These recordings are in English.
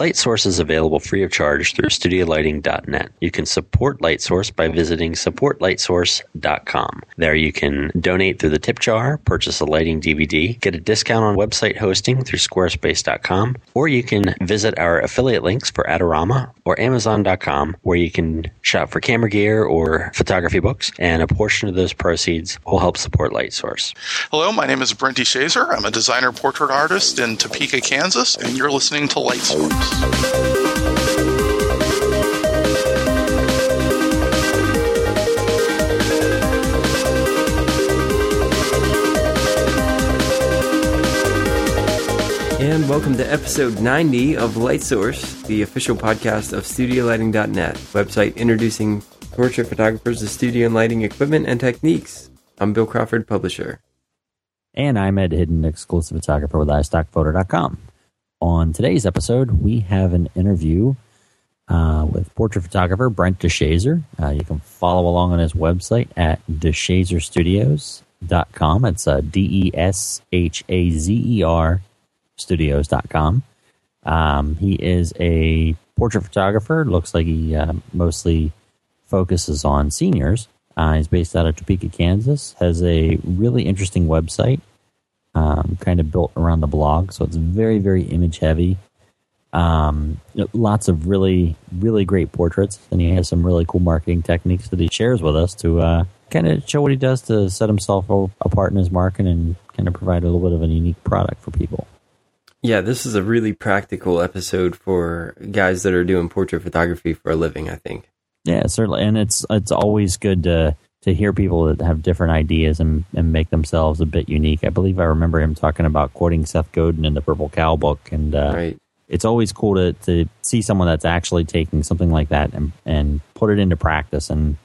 Lightsource is available free of charge through studiolighting.net. You can support Lightsource by visiting supportlightsource.com. There you can donate through the tip jar, purchase a lighting DVD, get a discount on website hosting through squarespace.com, or you can visit our affiliate links for Adorama or amazon.com where you can shop for camera gear or photography books, and a portion of those proceeds will help support Lightsource. Hello, my name is Brent DeShazer. I'm a designer portrait artist in Topeka, Kansas, and you're listening to Lightsource. And welcome to episode 90 of Light Source, the official podcast of StudioLighting.net, website introducing portrait photographers to studio and lighting equipment and techniques. I'm Bill Crawford, publisher. And I'm Ed Hidden, exclusive photographer with iStockPhoto.com. On today's episode, we have an interview uh, with portrait photographer Brent DeShazer. Uh, you can follow along on his website at deshazerstudios.com. It's uh, D E S H A Z E R studios.com. Um, he is a portrait photographer. Looks like he uh, mostly focuses on seniors. Uh, he's based out of Topeka, Kansas. Has a really interesting website um, kind of built around the blog. So it's very, very image heavy. Um, lots of really, really great portraits. And he has some really cool marketing techniques that he shares with us to uh, kind of show what he does to set himself apart in his market and kind of provide a little bit of a unique product for people. Yeah, this is a really practical episode for guys that are doing portrait photography for a living, I think. Yeah, certainly. And it's it's always good to to hear people that have different ideas and, and make themselves a bit unique. I believe I remember him talking about quoting Seth Godin in the Purple Cow book, and uh, right. it's always cool to, to see someone that's actually taking something like that and and put it into practice. And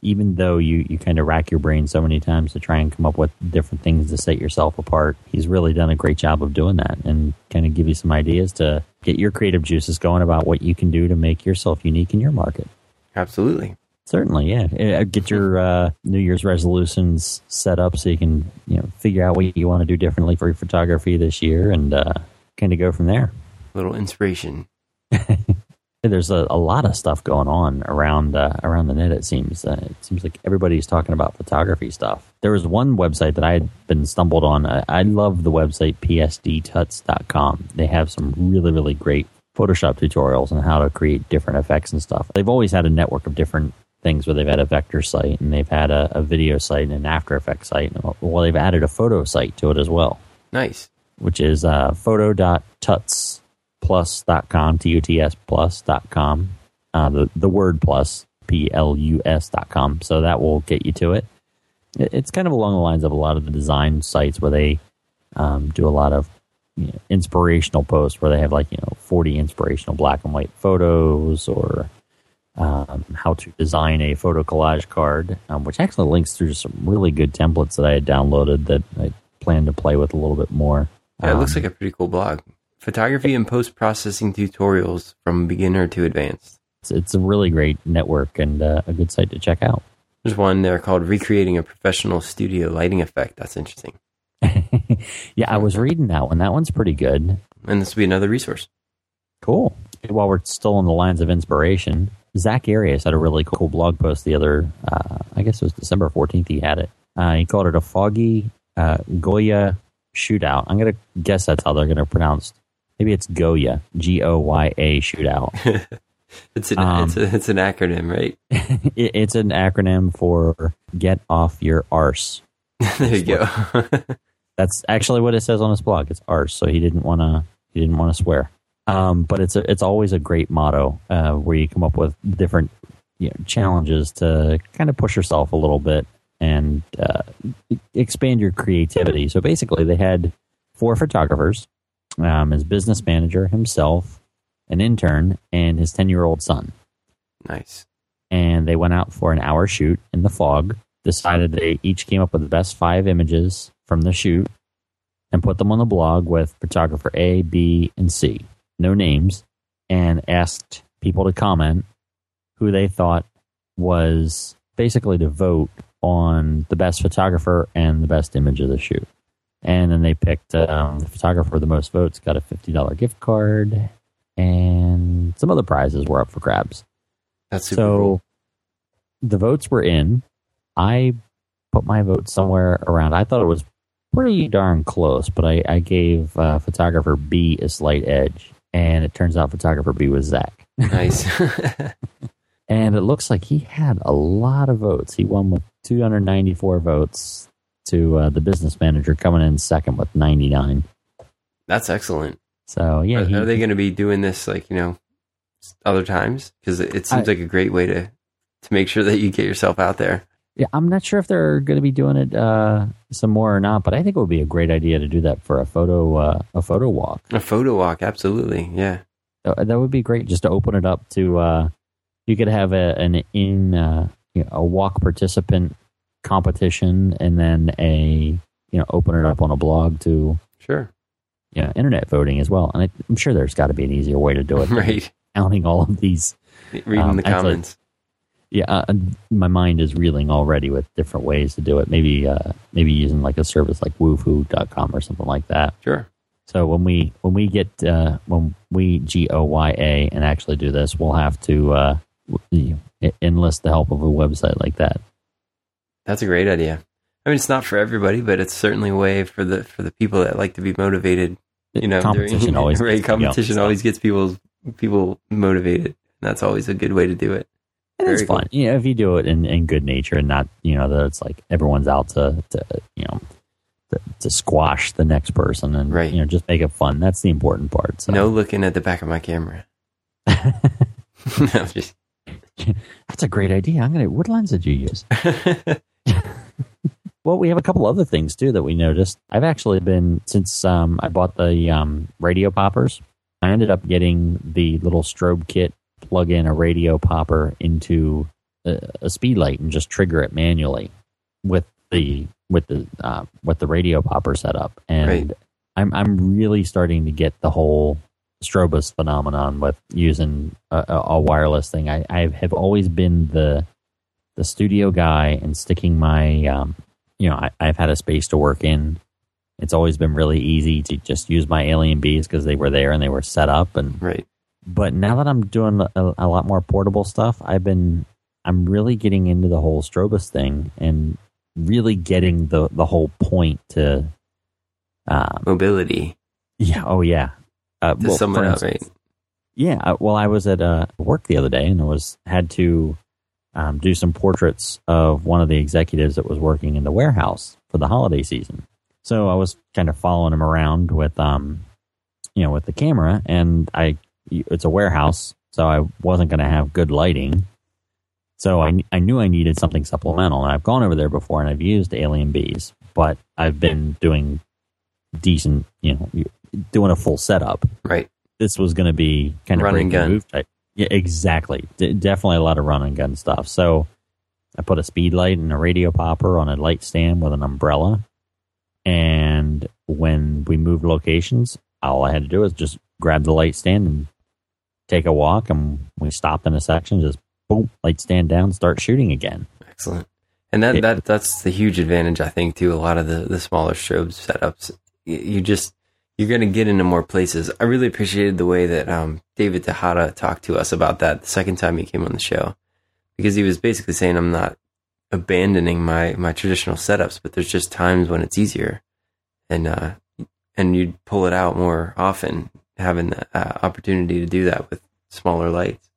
even though you you kind of rack your brain so many times to try and come up with different things to set yourself apart, he's really done a great job of doing that and kind of give you some ideas to get your creative juices going about what you can do to make yourself unique in your market. Absolutely. Certainly, yeah. Get your uh, New Year's resolutions set up so you can, you know, figure out what you want to do differently for your photography this year, and uh, kind of go from there. A little inspiration. There's a, a, lot of stuff going on around uh, around the net. It seems. Uh, it seems like everybody's talking about photography stuff. There was one website that I had been stumbled on. I, I love the website psdtuts.com. They have some really really great Photoshop tutorials on how to create different effects and stuff. They've always had a network of different things where they've had a vector site and they've had a, a video site and an After Effects site. Well, they've added a photo site to it as well. Nice. Which is uh, photo.tutsplus.com, T-U-T-S plus.com. Uh, the, the word plus, P-L-U-S dot. So that will get you to it. It's kind of along the lines of a lot of the design sites where they um, do a lot of you know, inspirational posts where they have like, you know, 40 inspirational black and white photos or um, how to design a photo collage card, um, which actually links through some really good templates that I had downloaded that I plan to play with a little bit more. Yeah, it looks um, like a pretty cool blog. Photography and post processing tutorials from beginner to advanced. It's, it's a really great network and uh, a good site to check out. There's one there called Recreating a Professional Studio Lighting Effect. That's interesting. yeah, I was reading that one. That one's pretty good. And this will be another resource. Cool. While we're still on the lines of inspiration, Zack Arias had a really cool blog post the other, uh, I guess it was December 14th. He had it. Uh, he called it a foggy uh, Goya shootout. I'm going to guess that's how they're going to pronounce. Maybe it's Goya, G O Y A shootout. it's, an, um, it's, a, it's an acronym, right? it, it's an acronym for get off your arse. there you go. that's actually what it says on his blog. It's arse, so he didn't want to. He didn't want to swear. Um, but it's a, it's always a great motto uh, where you come up with different you know, challenges to kind of push yourself a little bit and uh, expand your creativity. So basically, they had four photographers, um, his business manager, himself, an intern, and his ten year old son. Nice. And they went out for an hour shoot in the fog. Decided they each came up with the best five images from the shoot and put them on the blog with photographer A, B, and C no names, and asked people to comment who they thought was basically to vote on the best photographer and the best image of the shoot. And then they picked um, the photographer with the most votes got a $50 gift card. and some other prizes were up for grabs. That's super so cool. the votes were in. I put my vote somewhere around. I thought it was pretty darn close, but I, I gave uh, photographer B a slight edge, and it turns out photographer B was Zack. Nice. And it looks like he had a lot of votes. He won with 294 votes to uh, the business manager coming in second with 99. That's excellent. So yeah, are, he, are they going to be doing this like you know other times? Because it, it seems I- like a great way to to make sure that you get yourself out there. yeah, I'm not sure if they're going to be doing it uh, some more or not, but I think it would be a great idea to do that for a photo uh, a photo walk. A photo walk, absolutely. Yeah, That would be great just to open it up to. Uh, you could have a, an in uh, you know, a walk participant competition, and then a you know open it up on a blog to sure. you know internet voting as well. And I, I'm sure there's got to be an easier way to do it. right. Counting all of these. Reading Um, the comments. Yeah, uh, my mind is reeling already with different ways to do it. Maybe uh, maybe using like a service like Wufoo.com or something like that. Sure. So when we when we get uh, when we G O Y A and actually do this, we'll have to uh, enlist the help of a website like that. That's a great idea. I mean, it's not for everybody, but it's certainly a way for the for the people that like to be motivated. You know, competition always right. gets me going, Competition always gets people people motivated. That's always a good way to do it. And it's Very cool. fun, you know, if you do it in, in good nature and not you know that it's like everyone's out to, to you know to, to squash the next person and Right. you know just make it fun. That's the important part. So. No looking at the back of my camera. no, just That's a great idea. I'm gonna. What lens did you use? Well, we have a couple other things too that we noticed. I've actually been since um, I bought the um, radio poppers. I ended up getting the little strobe kit, plug in a radio popper into a, a speed light, and just trigger it manually with the with the uh, with the radio popper setup. And Right. I'm I'm really starting to get the whole Strobist phenomenon with using a, a, wireless thing. I, I have always been the the studio guy and sticking my um, you know I, I've had a space to work in. It's always been really easy to just use my Alien Bees because they were there and they were set up. And right. But now that I'm doing a, a lot more portable stuff, I've been I'm really getting into the whole Strobist thing and really getting the the whole point to. Um, Mobility yeah. Oh, yeah. Uh, to well, sum it up, right? yeah. uh, Well, I was at uh, work the other day and I was had to um, do some portraits of one of the executives that was working in the warehouse for the holiday season. So I was kind of following him around with, um, you know, with the camera, and I it's a warehouse, so I wasn't going to have good lighting. So I I knew I needed something supplemental, and I've gone over there before, and I've used Alien Bees, but I've been doing decent, you know, doing a full setup Right. this was going to be kind of Run and gun. move type. Yeah, exactly. D- definitely a lot of run and gun stuff. So I put a speed light and a radio popper on a light stand with an umbrella. And when we moved locations, all I had to do was just grab the light stand and take a walk. And we stopped in a section, just boom, light stand down, start shooting again. Excellent. And that, Yeah. that that's the huge advantage I think to a lot of the, the smaller strobe setups. You, you just you're going to get into more places. I really appreciated the way that um, David Tejada talked to us about that the second time he came on the show, because he was basically saying I'm not abandoning my my traditional setups, but there's just times when it's easier, and uh, and you'd pull it out more often, having the uh, opportunity to do that with smaller lights.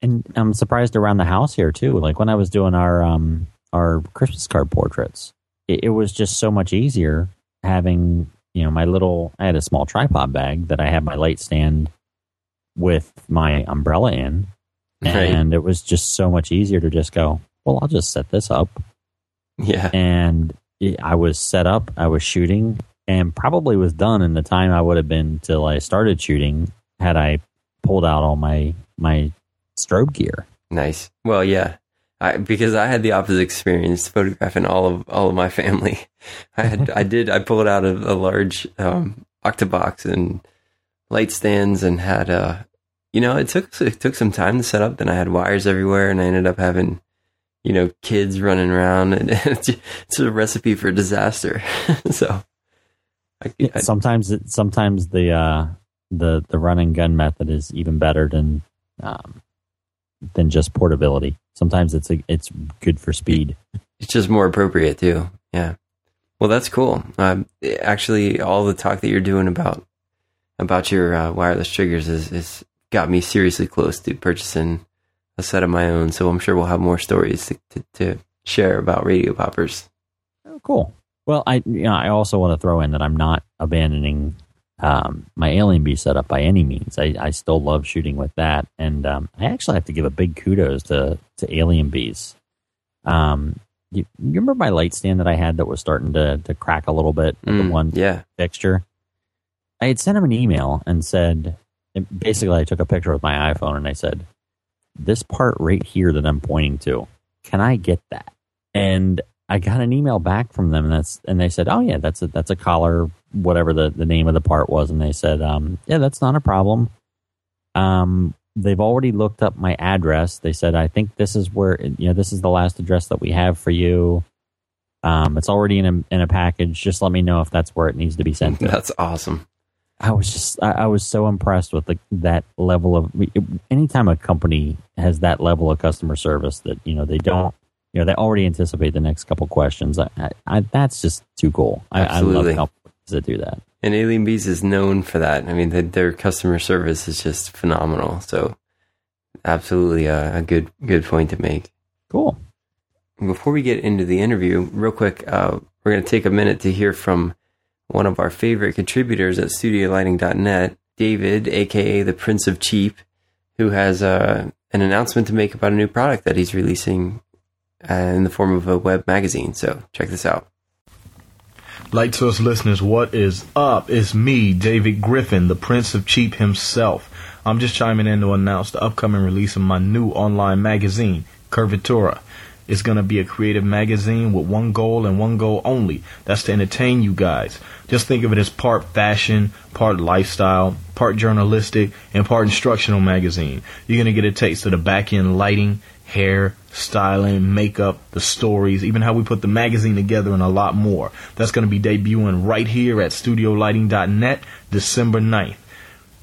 And I'm surprised around the house here too. Like when I was doing our um our Christmas card portraits, it, it was just so much easier having you know my little. I had a small tripod bag that I had my light stand with my umbrella in, Right. and it was just so much easier to just go. Well, I'll just set this up, Yeah. and I was set up. I was shooting, and probably was done in the time I would have been till I started shooting had I pulled out all my my strobe gear. Nice. Well, yeah, I, because I had the opposite experience photographing all of all of my family. I had I did I pulled out a, a large um, octabox and light stands and had uh you know it took it took some time to set up. Then I had wires everywhere, and I ended up having you know kids running around, and it's a recipe for disaster. so I, I, sometimes it, sometimes the uh the the run and gun method is even better than um, than just portability. Sometimes it's a, it's good for speed. It's just more appropriate too. Yeah. Well, that's cool. Um, actually, all the talk that you're doing about about your uh, wireless triggers is, is got me seriously close to purchasing a set of my own. So I'm sure we'll have more stories to, to, to share about radio poppers. Oh, cool. Well, I you know I also want to throw in that I'm not abandoning um, my Alien Bee setup by any means. I, I still love shooting with that, and um, I actually have to give a big kudos to to Alien Bees. Um, you, you remember my light stand that I had that was starting to to crack a little bit? Mm, the one yeah. fixture. I had sent him an email and said, basically, I took a picture with my iPhone and I said, "This part right here that I'm pointing to, can I get that?" And I got an email back from them, and that's and they said, "Oh yeah, that's a that's a collar, whatever the, the name of the part was." And they said, um, "Yeah, that's not a problem." Um, they've already looked up my address. They said, "I think this is where you know this is the last address that we have for you." Um, it's already in a in a package. Just let me know if that's where it needs to be sent. To. That's awesome. I was just I, I was so impressed with the, that level of. Anytime a company has that level of customer service, that you know they don't you know they already anticipate the next couple questions. I, I, I that's just too cool. I, I love companies that do that. And Alien Bees is known for that. I mean, the, their customer service is just phenomenal. So, absolutely a, a good good point to make. Cool. Before we get into the interview, real quick, uh, we're going to take a minute to hear from one of our favorite contributors at StudioLighting.net, David, aka the Prince of Cheap, who has uh, an announcement to make about a new product that he's releasing uh, in the form of a web magazine. So, check this out. Light Source listeners, what is up? It's me, David Griffin, the Prince of Cheap himself. I'm just chiming in to announce the upcoming release of my new online magazine, Curvatura. It's going to be a creative magazine with one goal and one goal only. That's to entertain you guys. Just think of it as part fashion, part lifestyle, part journalistic, and part instructional magazine. You're going to get a taste of the back end lighting, hair, styling, makeup, the stories, even how we put the magazine together, and a lot more. That's going to be debuting right here at studiolighting.net December 9th.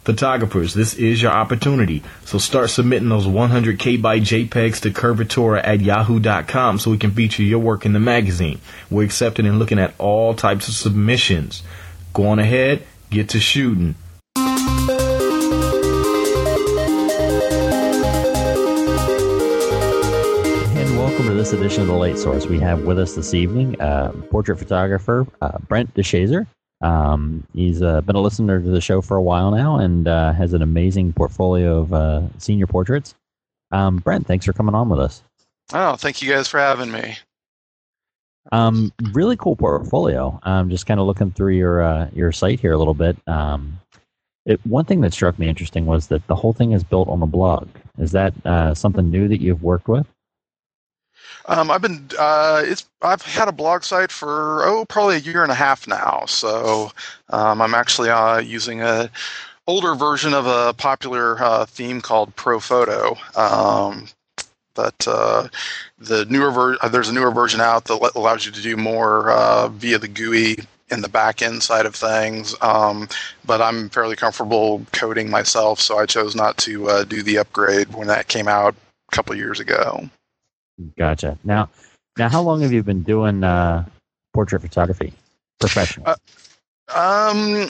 Photographers, this is your opportunity. So start submitting those 100k by JPEGs to Curvatura at yahoo.com so we can feature your work in the magazine. We're accepting and looking at all types of submissions. Go on ahead, get to shooting. This edition of the Light Source. We have with us this evening uh, portrait photographer uh, Brent DeShazer. Um, he's uh, been a listener to the show for a while now and uh, has an amazing portfolio of uh, senior portraits. Um, Brent, thanks for coming on with us. Oh, thank you guys for having me. Um, really cool portfolio. I'm just kind of looking through your uh, your site here a little bit. Um, it, one thing that struck me interesting was that the whole thing is built on a blog. Is that uh, something new that you've worked with? Um, I've been uh, it's I've had a blog site for oh probably a year and a half now. So um, I'm actually uh, using a older version of a popular uh, theme called ProPhoto. Um, but uh, the newer ver- uh, there's a newer version out that allows you to do more uh, via the GUI in the back end side of things. Um, but I'm fairly comfortable coding myself, so I chose not to uh, do the upgrade when that came out a couple years ago. Gotcha. Now, now, how long have you been doing uh, portrait photography professionally? Uh, Um,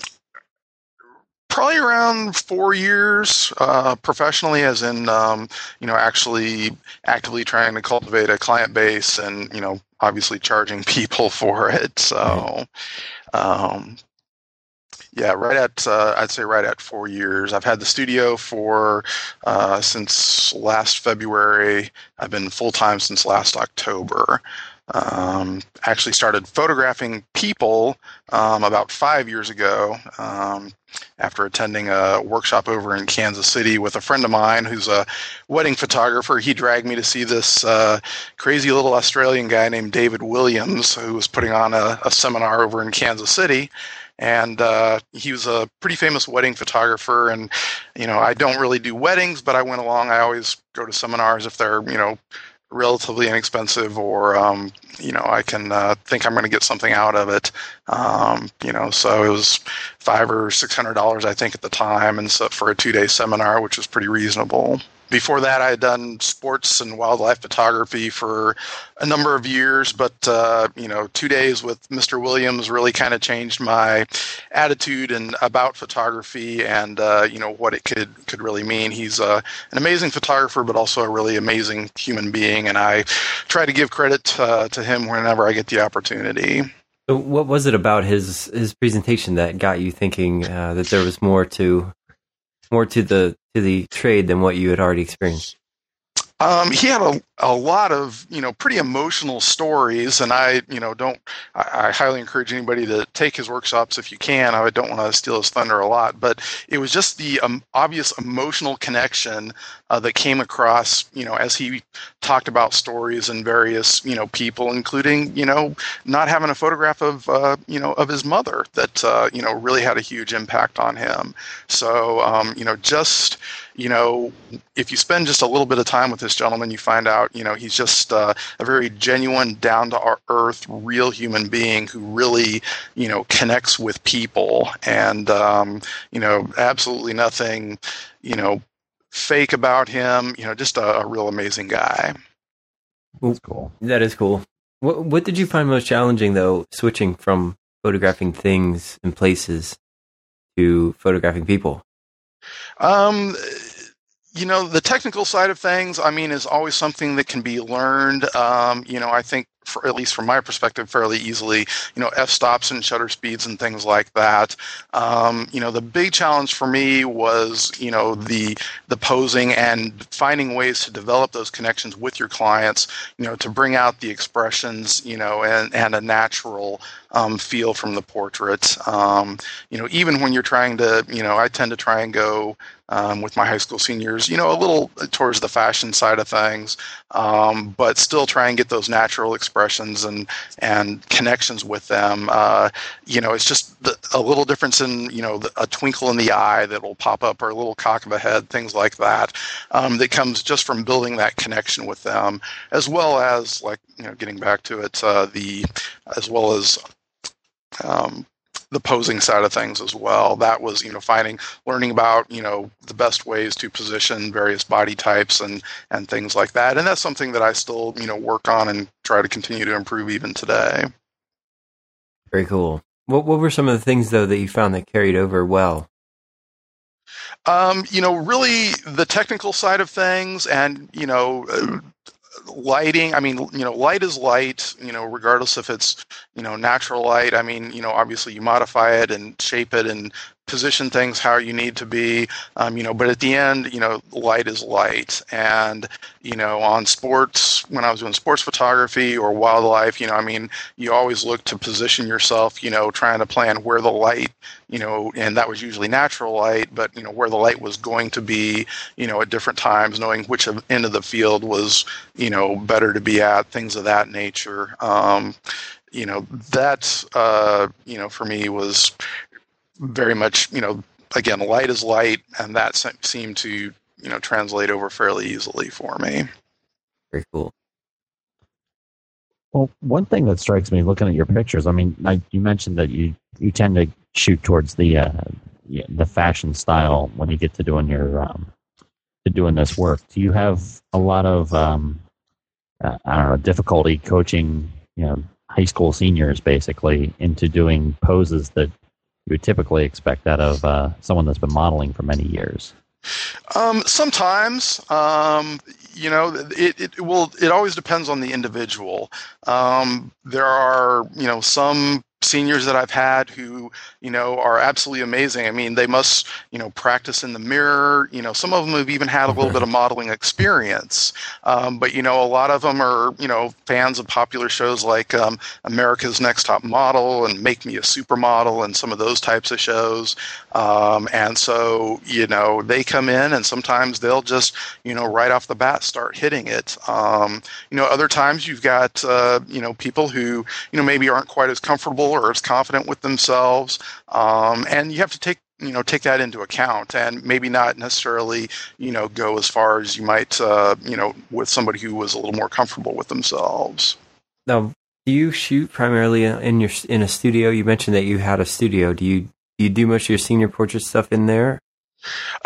probably around four years uh, professionally, as in um, you know actually actively trying to cultivate a client base and you know obviously charging people for it. So, um, yeah, right at uh, I'd say right at four years. I've had the studio for uh, since last February. I've been full time since last October. Um, actually started photographing people um, about five years ago um, after attending a workshop over in Kansas City with a friend of mine who's a wedding photographer. He dragged me to see this uh, crazy little Australian guy named David Williams who was putting on a, a seminar over in Kansas City and uh, he was a pretty famous wedding photographer and you know i don't really do weddings but i went along. I always go to seminars if they're you know relatively inexpensive or um, you know i can uh, think i'm going to get something out of it. Um, you know so it was five or six hundred dollars i think at the time and so for a two day seminar which was pretty reasonable before that, I had done sports and wildlife photography for a number of years, but uh, you know, two days with Mr. Williams really kind of changed my attitude and about photography and uh, you know what it could could really mean. He's uh, an amazing photographer, but also a really amazing human being, and I try to give credit uh, to him whenever I get the opportunity. So what was it about his his presentation that got you thinking uh, that there was more to more to the to the trade than what you had already experienced? Um, he had a, a lot of you know pretty emotional stories, and I you know don't I, I, highly encourage anybody to take his workshops if you can. I don't want to steal his thunder a lot, but it was just the um, obvious emotional connection uh, that came across you know as he talked about stories and various you know people, including you know not having a photograph of uh, you know of his mother that uh, you know really had a huge impact on him. So um, you know just you know, if you spend just a little bit of time with this gentleman, you find out, you know, he's just uh, a very genuine, down to earth, real human being who really, you know, connects with people, and um, you know, absolutely nothing, you know, fake about him. You know, just a, a real amazing guy. That's cool. That is cool. What What did you find most challenging, though, switching from photographing things and places to photographing people? Um, you know, the technical side of things, I mean, is always something that can be learned. Um, you know, I think for, at least from my perspective, fairly easily. You know, f stops and shutter speeds and things like that. Um, you know, the big challenge for me was you know the the posing and finding ways to develop those connections with your clients. You know, to bring out the expressions. You know, and and a natural um, feel from the portrait. Um, you know, even when you're trying to, you know, I tend to try and go um, with my high school seniors, you know, a little towards the fashion side of things, um, but still try and get those natural expressions and and connections with them. Uh, you know, it's just the, a little difference in you know the, a twinkle in the eye that will pop up or a little cock of a head, things like that, um, that comes just from building that connection with them, as well as like you know getting back to it, uh, the as well as um, the posing side of things as well. That was, you know, finding, learning about, you know, the best ways to position various body types and and things like that. And that's something that I still, you know, work on and try to continue to improve even today. Very cool. What what were some of the things though that you found that carried over well? Um, you know, really the technical side of things, and you know, lighting i mean you know light is light you know regardless if it's you know natural light i mean you know obviously you modify it and shape it and position things how you need to be um, you know but at the end you know light is light and you know on sports when i was doing sports photography or wildlife you know i mean you always look to position yourself you know trying to plan where the light you know and that was usually natural light but you know where the light was going to be you know at different times knowing which end of the field was you know better to be at things of that nature um, you know that uh, you know for me was very much, you know, again, light is light, and that seemed to, you know, translate over fairly easily for me. Very cool. Well, one thing that strikes me looking at your pictures, I mean, I, you mentioned that you, you tend to shoot towards the uh, the fashion style when you get to doing your um, to doing this work. Do you have a lot of um, uh, I don't know difficulty coaching you know high school seniors basically into doing poses that you would typically expect that of uh, someone that's been modeling for many years? Um, sometimes, um, you know, it, it will. It always depends on the individual. Um, there are, you know, some seniors that I've had who, you know, are absolutely amazing. I mean, they must, you know, practice in the mirror. You know, some of them have even had a little bit of modeling experience. Um, but, you know, a lot of them are, you know, fans of popular shows like um, America's Next Top Model and Make Me a Supermodel and some of those types of shows. Um, and so, you know, they come in and sometimes they'll just, you know, right off the bat start hitting it. Um, you know, other times you've got, uh, you know, people who, you know, maybe aren't quite as comfortable as confident with themselves. Um, and you have to take you know take that into account and maybe not necessarily you know go as far as you might uh, you know with somebody who was a little more comfortable with themselves. Now do you shoot primarily in your in a studio? You mentioned that you had a studio. Do you do you do much of your senior portrait stuff in there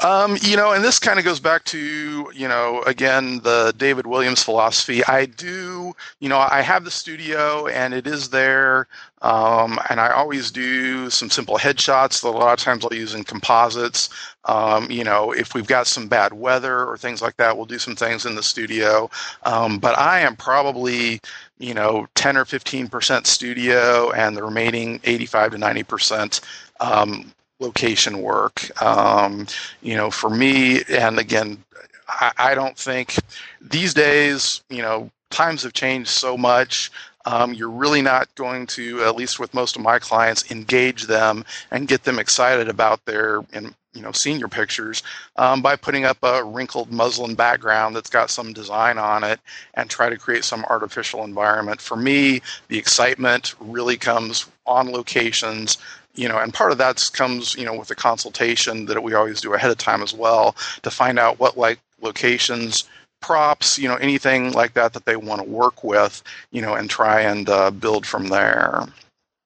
um, you know, and this kind of goes back to, you know, again, the David Williams philosophy. I do, you know, I have the studio and it is there. Um, and I always do some simple headshots that a lot of times I'll use in composites. Um, you know, if we've got some bad weather or things like that, we'll do some things in the studio. Um, but I am probably, you know, 10 or 15% studio and the remaining 85 to 90% um, location work. Um, you know, for me, and again, I, I, don't think these days, you know, times have changed so much. Um, you're really not going to, at least with most of my clients, engage them and get them excited about their, in, you know, senior pictures um, by putting up a wrinkled muslin background that's got some design on it and try to create some artificial environment. For me, the excitement really comes on locations you know, and part of that comes, you know, with the consultation that we always do ahead of time as well to find out what like locations, props, you know, anything like that that they want to work with, you know, and try and uh, build from there.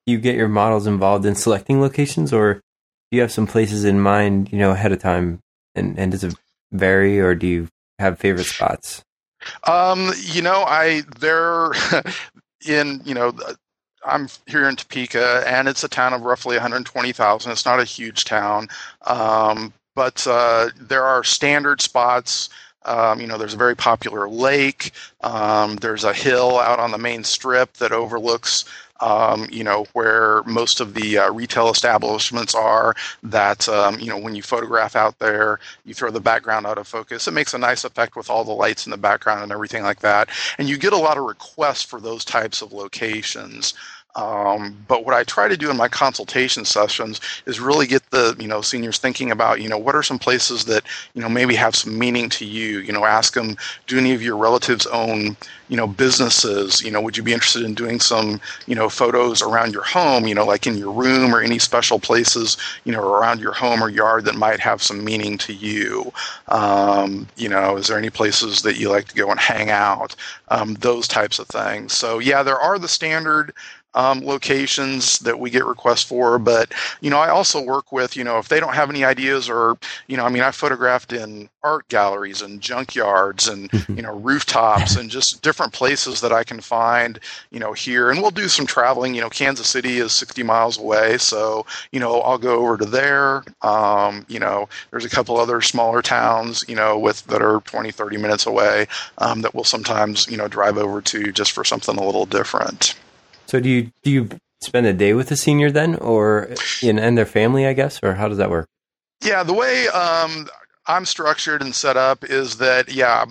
You get your models involved in selecting locations, or do you have some places in mind, you know, ahead of time, and and does it vary, or do you have favorite spots? Um, you know, I there in you know I'm here in Topeka, and it's a town of roughly 120,000. It's not a huge town, um, but uh, there are standard spots. Um, you know, there's a very popular lake. Um, there's a hill out on the main strip that overlooks, um, you know, where most of the uh, retail establishments are. That, um, you know, when you photograph out there, you throw the background out of focus. It makes a nice effect with all the lights in the background and everything like that. And you get a lot of requests for those types of locations. Um, but what I try to do in my consultation sessions is really get the you know seniors thinking about you know what are some places that you know maybe have some meaning to you. You know, ask them, do any of your relatives own you know businesses? You know, would you be interested in doing some you know photos around your home? You know, like in your room or any special places you know around your home or yard that might have some meaning to you. Um, you know, is there any places that you like to go and hang out? Um, those types of things. So yeah, there are the standard um, locations that we get requests for. But, you know, I also work with, you know, if they don't have any ideas or, you know, I mean, I photographed in art galleries and junkyards and, you know, rooftops and just different places that I can find, you know, here. And we'll do some traveling. You know, Kansas City is 60 miles away. So, you know, I'll go over to there. Um, you know, there's a couple other smaller towns, you know, with that are 20, 30 minutes away um, that we'll sometimes, you know, drive over to just for something a little different. So do you do you spend a day with the senior then, or in, and their family, I guess, or how does that work? Yeah, the way um, I'm structured and set up is that yeah,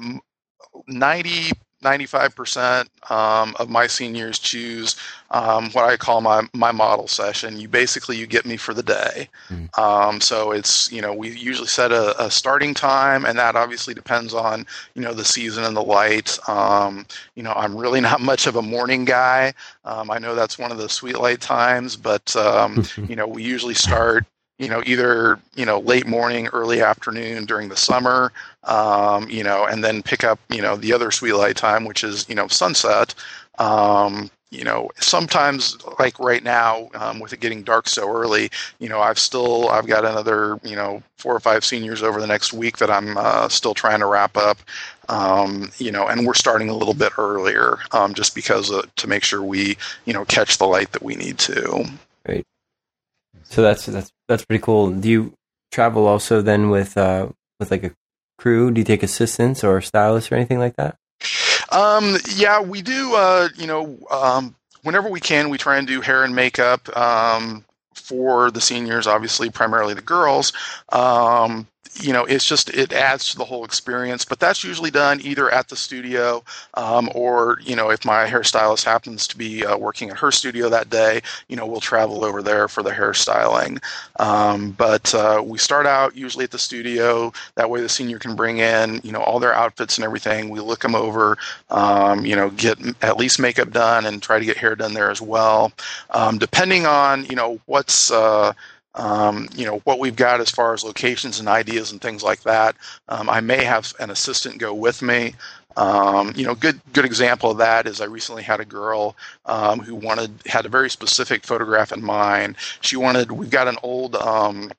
ninety 95% um, of my seniors choose um, what I call my, my model session. You basically you get me for the day. Mm. Um, so it's you know we usually set a, a, starting time, and that obviously depends on you know the season and the light. Um, you know I'm really not much of a morning guy. Um, I know that's one of the sweet light times, but um, you know we usually start you know, either you know late morning, early afternoon during the summer, um, you know, and then pick up you know the other sweet light time, which is you know sunset. Um, you know, sometimes like right now, um, with it getting dark so early, you know, I've still I've got another you know four or five seniors over the next week that I'm uh, still trying to wrap up. Um, you know, and we're starting a little bit earlier um, just because uh, to make sure we you know catch the light that we need to. So that's that's that's pretty cool. Do you travel also then with uh with like a crew? Do you take assistants or stylists or anything like that? Um, yeah, we do. Uh, you know, um, whenever we can, we try and do hair and makeup um, for the seniors. Obviously, primarily the girls. Um, you know, it's just it adds to the whole experience. But that's usually done either at the studio um, or you know, if my hairstylist happens to be uh, working at her studio that day, you know, we'll travel over there for the hairstyling. Um, but uh, we start out usually at the studio. That way, the senior can bring in you know all their outfits and everything. We look them over. Um, you know, get at least makeup done and try to get hair done there as well. Um, depending on you know what's uh, um, you know what we've got as far as locations and ideas and things like that. Um, I may have an assistant go with me. Um, you know, good good example of that is I recently had a girl um, who wanted had a very specific photograph in mind. She wanted we've got an old um,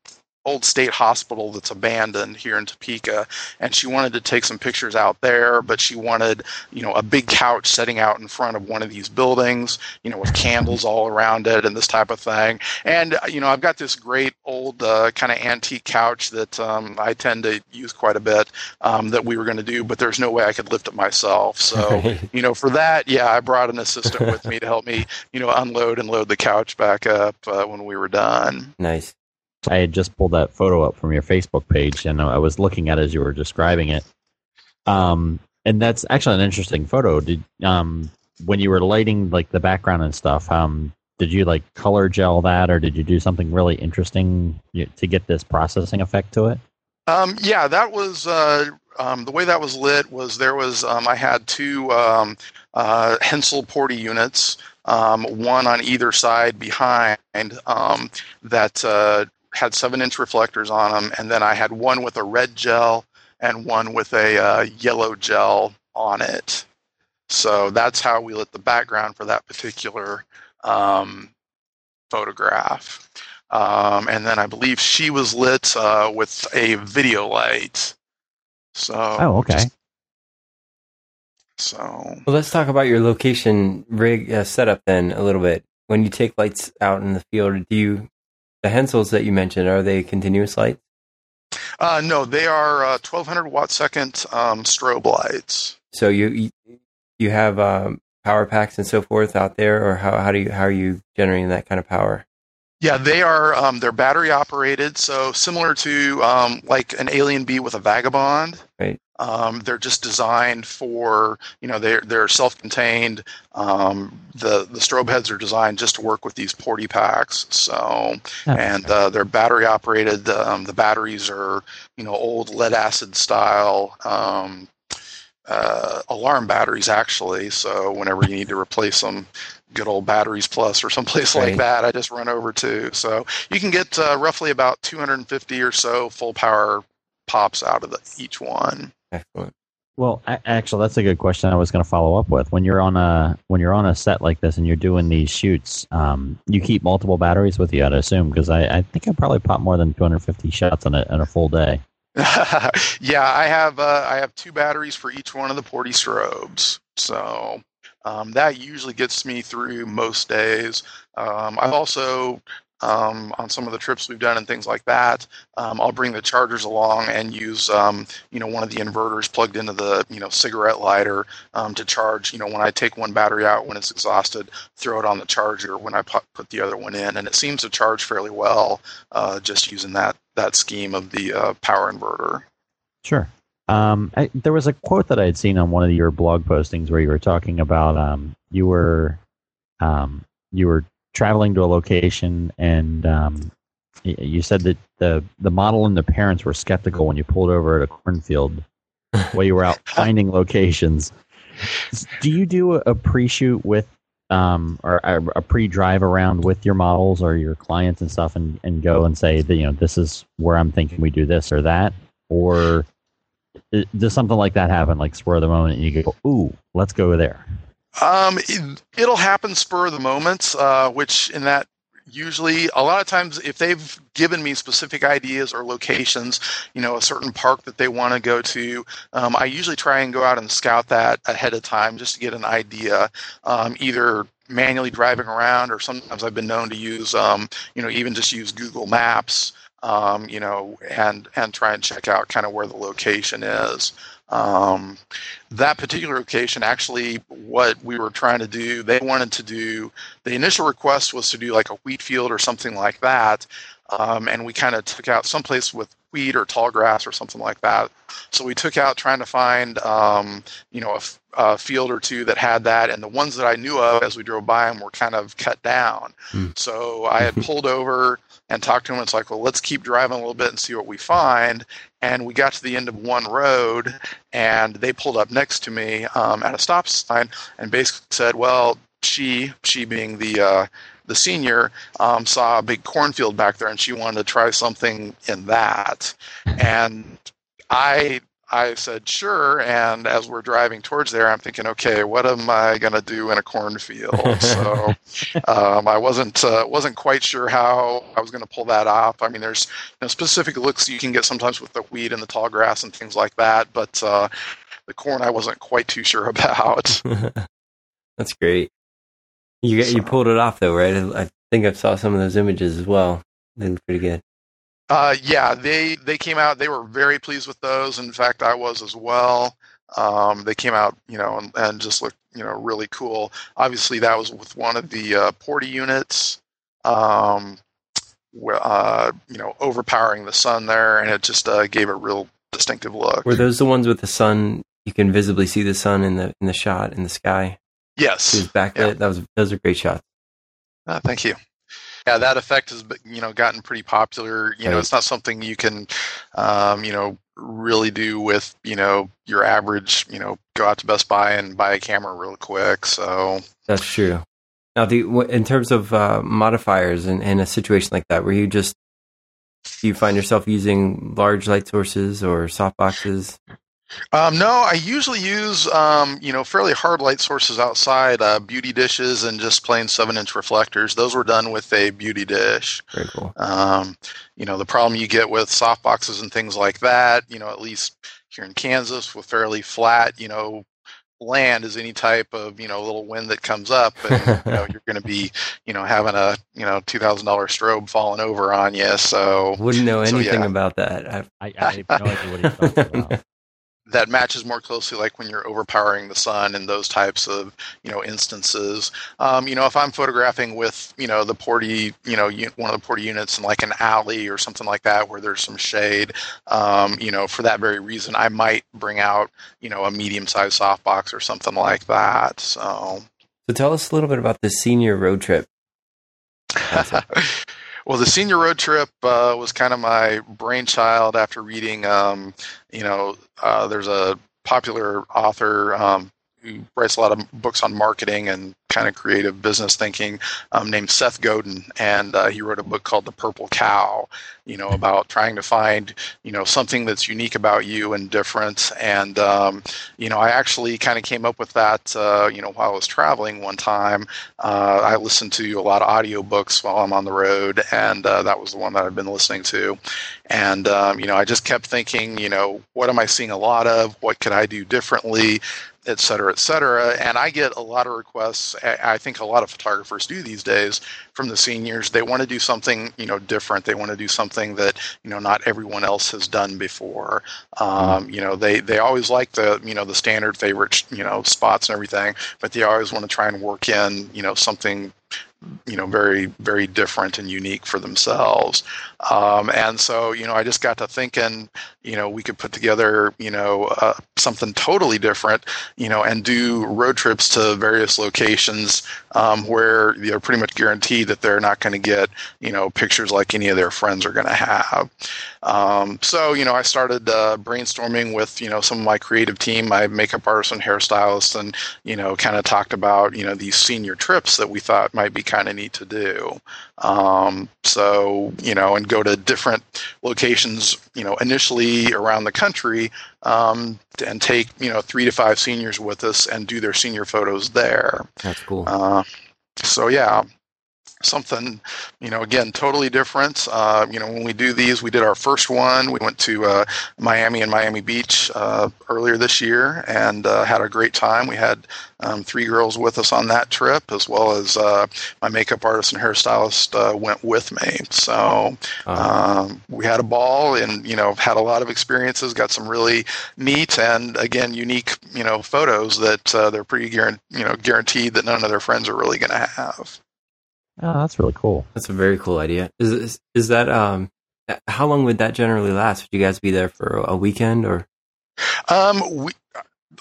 old state hospital that's abandoned here in Topeka, and she wanted to take some pictures out there, but she wanted, you know, a big couch setting out in front of one of these buildings, you know, with candles all around it and this type of thing. And you know, I've got this great old uh, kind of antique couch that um, I tend to use quite a bit um, that we were going to do, but there's no way I could lift it myself. So, you know, for that, yeah, I brought an assistant with me to help me, you know, unload and load the couch back up uh, when we were done. Nice. I had just pulled that photo up from your Facebook page, and I was looking at it as you were describing it. Um, and that's actually an interesting photo. Did um, when you were lighting like the background and stuff, um, did you like color gel that, or did you do something really interesting to get this processing effect to it? Um, yeah, that was uh, um, the way that was lit. Was there was um, I had two um, uh, Hensel Porty units, um, one on either side behind um, that uh, had seven inch reflectors on them, and then I had one with a red gel and one with a uh, yellow gel on it. So that's how we lit the background for that particular um, photograph. Um, and then I believe she was lit uh, with a video light. So oh, okay. Just, so well, let's talk about your location rig uh, setup then a little bit. When you take lights out in the field, do you the Hensels that you mentioned are they continuous lights? Uh, no, they are uh, 1200 watt second um, strobe lights. So you you have um, power packs and so forth out there, or how how do you how are you generating that kind of power? Yeah, they are. Um, they're battery operated, so similar to um, like an Alien Bee with a Vagabond. Right. Um, they're just designed for you know they're they're self-contained. Um, the the strobe heads are designed just to work with these Porty packs. So and uh, they're battery operated. Um, the batteries are you know old lead acid style um, uh, alarm batteries actually. So whenever you need to replace them, good old batteries plus or someplace right. like that, I just run over to. So you can get uh, roughly about 250 or so full power pops out of the, each one. Excellent. Well, actually, that's a good question. I was going to follow up with when you're on a when you're on a set like this and you're doing these shoots. Um, you keep multiple batteries with you, I'd assume, because I, I think I probably pop more than 250 shots in a in a full day. yeah, I have uh, I have two batteries for each one of the Porty strobes, so um, that usually gets me through most days. Um, I've also um, on some of the trips we've done and things like that. Um, I'll bring the chargers along and use, um, you know, one of the inverters plugged into the, you know, cigarette lighter um, to charge. You know, when I take one battery out when it's exhausted, throw it on the charger when I put, the other one in, and it seems to charge fairly well uh, just using that that scheme of the uh, power inverter. Sure. Um, I, there was a quote that I had seen on one of your blog postings where you were talking about um, you were you were traveling to a location and um, you said that the the model and the parents were skeptical when you pulled over at a cornfield while you were out finding locations. Do you do a pre-shoot with um, or a pre-drive around with your models or your clients and stuff, and, and go and say that you know this is where I'm thinking we do this or that, or does something like that happen, like spur of the moment, and you go, "Ooh, let's go there." Um, it, will happen spur of the moment, uh, which in that usually a lot of times if they've given me specific ideas or locations you know a certain park that they want to go to um, i usually try and go out and scout that ahead of time just to get an idea um, either manually driving around or sometimes i've been known to use um, you know even just use google maps um, you know and and try and check out kind of where the location is um, that particular location, actually, what we were trying to do, they wanted to do the initial request was to do like a wheat field or something like that. Um, and we kind of took out someplace with wheat or tall grass or something like that. So we took out trying to find, um, you know, a, a, field or two that had that, and the ones that I knew of as we drove by them were kind of cut down. Mm. So I had pulled over and talked to him. It's like, well, let's keep driving a little bit and see what we find. And we got to the end of one road, and they pulled up next to me um, at a stop sign and basically said, well, she, she being the uh, the senior, um, saw a big cornfield back there, and she wanted to try something in that. And I I said sure, and as we're driving towards there, I'm thinking, okay, what am I going to do in a cornfield? so um, I wasn't uh, wasn't quite sure how I was going to pull that off. I mean, there's you know, specific looks you can get sometimes with the wheat and the tall grass and things like that, but uh, the corn I wasn't quite too sure about. That's great. You so. you pulled it off though, right? I think I saw some of those images as well. They look pretty good. Uh, yeah, they they came out. They were very pleased with those. In fact, I was as well. Um, they came out, you know, and, and, just looked, you know, really cool. Obviously, that was with one of the uh, Porty units. Um, uh, you know, overpowering the sun there, and it just uh, gave a real distinctive look. Were those the ones with the sun? You can visibly see the sun in the in the shot in the sky. Yes, it was backlit. Yeah. That was those are great shots. Uh, thank you yeah, that effect has you know gotten pretty popular. You know, it's not something you can, um, you know, really do with you know your average. You know, go out to Best Buy and buy a camera real quick. So that's true. Now, the in terms of uh, modifiers in, in a situation like that, where you just do you find yourself using large light sources or softboxes? Um, no, I usually use um, you know fairly hard light sources outside, uh, beauty dishes, and just plain seven inch reflectors. Those were done with a beauty dish. Very cool. Um, you know the problem you get with soft boxes and things like that. You know at least here in Kansas with fairly flat you know land is any type of you know little wind that comes up and you know you're going to be you know having a you know two thousand dollar strobe falling over on you so wouldn't know anything so, yeah. about that I, I, I have no idea what he's talking about that matches more closely like when you're overpowering the sun and those types of you know instances. Um, you know if i'm photographing with you know the porty you know one of the porty units in like an alley or something like that where there's some shade um, you know for that very reason i might bring out you know a medium sized softbox or something like that so. So tell us a little bit about the senior road trip Well, the senior road trip uh, was kind of my brainchild after reading, um, you know, uh, there's a popular author um, who writes a lot of books on marketing and kind of creative business thinking um, named Seth Godin, and uh, he wrote a book called The Purple Cow. You know about trying to find you know something that's unique about you and different. And um, you know I actually kind of came up with that uh, you know while I was traveling one time. Uh, I listened to a lot of audiobooks while I'm on the road, and uh, that was the one that I've been listening to. And um, you know I just kept thinking you know what am I seeing a lot of? What could I do differently? Et cetera, et cetera. And I get a lot of requests. I think a lot of photographers do these days from the seniors. They want to do something, you know, different. They want to do something that, you know, not everyone else has done before. Um, you know, they, they always like the, you know, the standard favorite, you know, spots and everything, but they always want to try and work in, you know, something you know very very different and unique for themselves um, and so you know i just got to thinking you know we could put together you know uh, something totally different you know and do road trips to various locations um, where they're pretty much guaranteed that they're not going to get you know pictures like any of their friends are going to have um, so you know i started uh, brainstorming with you know some of my creative team my makeup artist and hairstylist and you know kind of talked about you know these senior trips that we thought might be kind of need to do. Um, so, you know, and go to different locations, you know, initially around the country um, and take, you know, three to five seniors with us and do their senior photos there. That's cool. Uh, so, yeah, something, you know, again, totally different. Uh, you know, when we do these, we did our first one. We went to uh, Miami and Miami Beach uh, earlier this year and uh, had a great time. We had um, three girls with us on that trip, as well as uh, my makeup artist and hairstylist uh, went with me. So um, we had a ball and, you know, had a lot of experiences, got some really neat and, again, unique, you know, photos that they're pretty guaranteed, you know, guaranteed that none of their friends are really going to have. Oh, that's really cool. That's a very cool idea. Is is, is that um how long would that generally last? Would you guys be there for a weekend or? Um, we,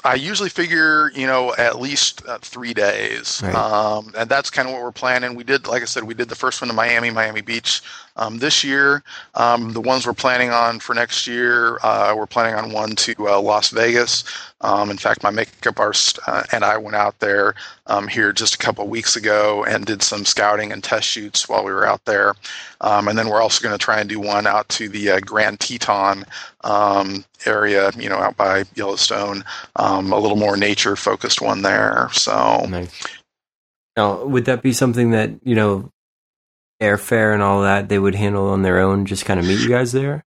I usually figure, you know, at least uh, three days, right. um, and that's kind of what we're planning. We did, like I said, we did the first one to Miami, Miami Beach um, this year. Um, the ones we're planning on for next year, uh, we're planning on one to uh, Las Vegas Um, in fact, my makeup artist uh, and I went out there um, here just a couple weeks ago and did some scouting and test shoots while we were out there. Um, and then we're also going to try and do one out to the uh, Grand Teton um, area, you know, out by Yellowstone, um, a little more nature focused one there. So. Nice. Now, would that be something that you know, airfare and all that they would handle on their own? Just kind of meet you guys there.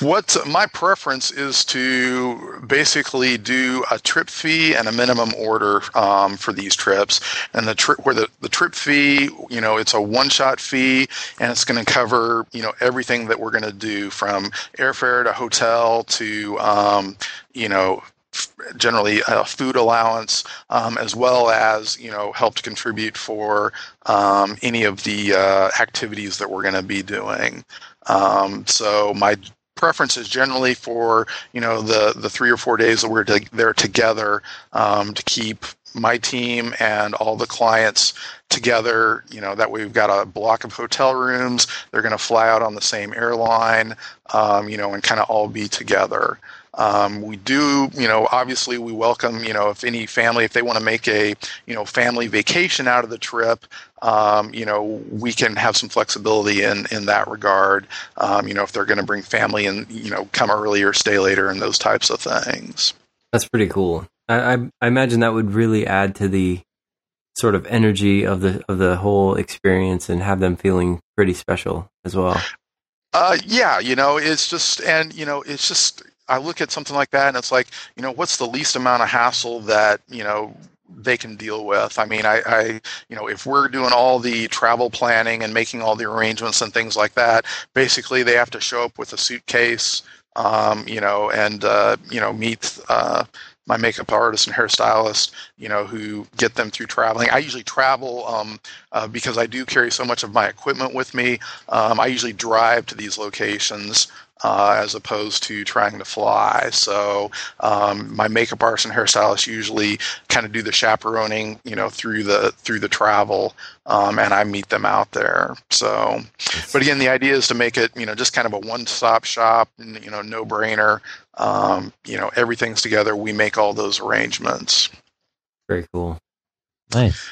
What my preference is to basically do a trip fee and a minimum order um, for these trips, and the trip where the, the trip fee, you know, it's a one shot fee, and it's going to cover you know everything that we're going to do from airfare to hotel to um, you know generally a food allowance, um, as well as you know help to contribute for um, any of the uh, activities that we're going to be doing. Um, so my preference is generally for you know the the three or four days that we're to, there together um, to keep my team and all the clients together. You know that we've got a block of hotel rooms. They're going to fly out on the same airline um, you know and kind of all be together um, we do, you know, obviously we welcome, you know, if any family, if they want to make a, you know, family vacation out of the trip, um, you know, we can have some flexibility in in that regard. Um, you know, if they're going to bring family and you know come early or stay later and those types of things. That's pretty cool. I, I, I imagine that would really add to the sort of energy of the of the whole experience and have them feeling pretty special as well. Uh, yeah, you know, it's just and you know, it's just I look at something like that and it's like, you know, what's the least amount of hassle that, you know, they can deal with. I mean, I, I, you know, if we're doing all the travel planning and making all the arrangements and things like that, basically they have to show up with a suitcase, um, you know, and uh, you know meet uh, my makeup artist and hairstylist, you know, who get them through traveling. I usually travel um, uh, because I do carry so much of my equipment with me. Um, I usually drive to these locations uh, as opposed to trying to fly. So um, my makeup artist and hairstylist usually kind of do the chaperoning, you know, through the through the travel, um, and I meet them out there. So, but again, the idea is to make it, you know, just kind of a one-stop shop, you know, no-brainer. Um, you know, everything's together. We make all those arrangements. Very cool. Nice.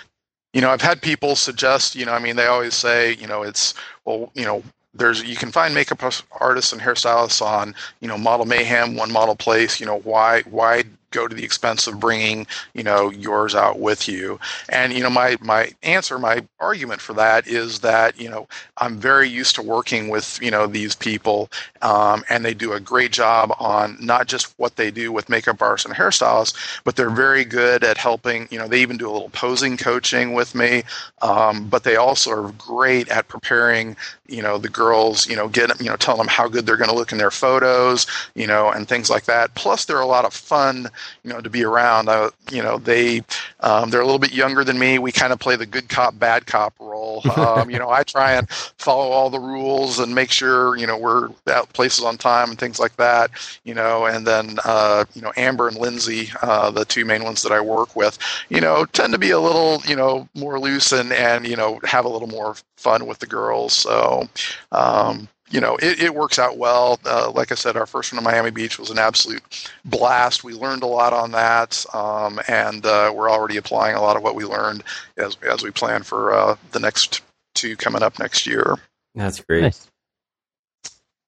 You know, I've had people suggest, you know, I mean, they always say, you know, it's, well, you know, there's you can find makeup artists and hairstylists on you know model mayhem one model place you know why why go to the expense of bringing you know yours out with you. And you know my my answer my argument for that is that you know i'm very used to working with you know these people um, and they do a great job on not just what they do with makeup artists and hairstylists but they're very good at helping you know they even do a little posing coaching with me um, but they also are great at preparing you know the girls you know get you know telling them how good they're going to look in their photos you know and things like that. Plus they're a lot of fun you know to be around. Uh, you know they um, they're a little bit younger than me. We kind of play the good cop bad cop role. Um, you know I try and follow all the rules and make sure you know we're at places on time and things like that. You know and then uh, you know Amber and Lindsay, uh, the two main ones that I work with, you know tend to be a little you know more loose and and you know have a little more fun with the girls. So um, you know, it, it works out well. Uh, like I said, our first one in Miami Beach was an absolute blast. We learned a lot on that, um, and uh, we're already applying a lot of what we learned as as we plan for uh, the next two coming up next year. That's great. Nice.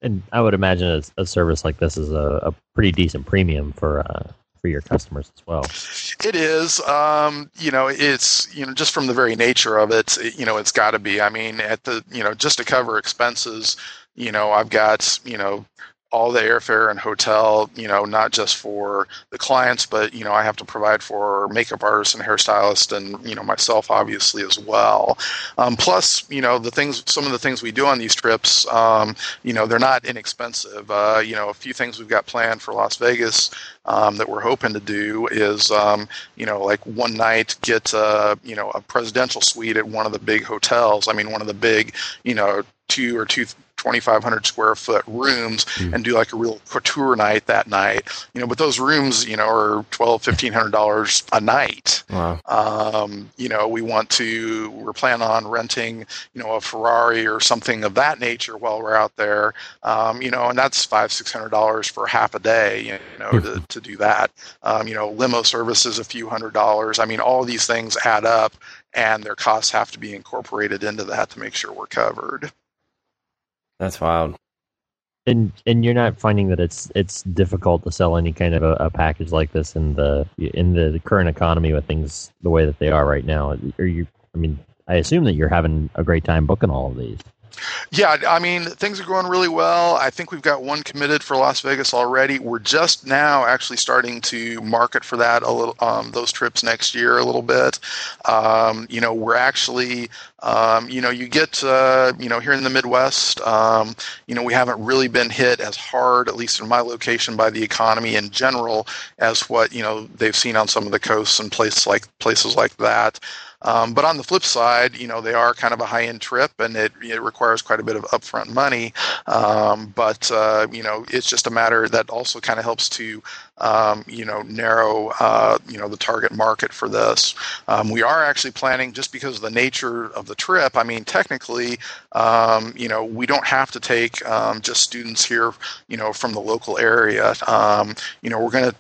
And I would imagine a, a service like this is a, a pretty decent premium for uh, for your customers as well. It is. Um, you know, it's you know just from the very nature of it. it you know, it's got to be. I mean, at the you know just to cover expenses you know, I've got, you know, all the airfare and hotel, you know, not just for the clients, but, you know, I have to provide for makeup artists and hairstylists and, you know, myself obviously as well. Um, plus, you know, the things, some of the things we do on these trips, um, you know, they're not inexpensive. Uh, you know, a few things we've got planned for Las Vegas um, that we're hoping to do is, um, you know, like one night get, uh, you know, a presidential suite at one of the big hotels. I mean, one of the big, you know, two or two 2,500 square foot rooms Mm. and do like a real couture night that night. You know, but those rooms, you know, are twelve, fifteen hundred dollars a night. Wow. Um, you know, we want to, we're planning on renting, you know, a Ferrari or something of that nature while we're out there. Um, you know, and that's five, six hundred dollars for half a day, you know, to, to do that. Um, you know, limo services a few hundred dollars. I mean, all these things add up and their costs have to be incorporated into that to make sure we're covered. That's wild. And and you're not finding that it's it's difficult to sell any kind of a, a package like this in the in the, current economy with things the way that they are right now. Are you? I mean, I assume that you're having a great time booking all of these. Yeah, I mean, things are going really well. I think we've got one committed for Las Vegas already. We're just now actually starting to market for that a little, um, those trips next year a little bit. Um, you know, we're actually, um, you know, you get, uh, you know, here in the Midwest, um, you know, we haven't really been hit as hard, at least in my location, by the economy in general as what you know they've seen on some of the coasts and places like places like that. Um, but on the flip side, you know, they are kind of a high-end trip, and it, it requires quite a bit of upfront money. Um, but uh, you know, it's just a matter that also kind of helps to, um, you know, narrow, uh, you know, the target market for this. Um, we are actually planning, just because of the nature of the trip. I mean, technically, um, you know, we don't have to take um, just students here, you know, from the local area. you know, we're going to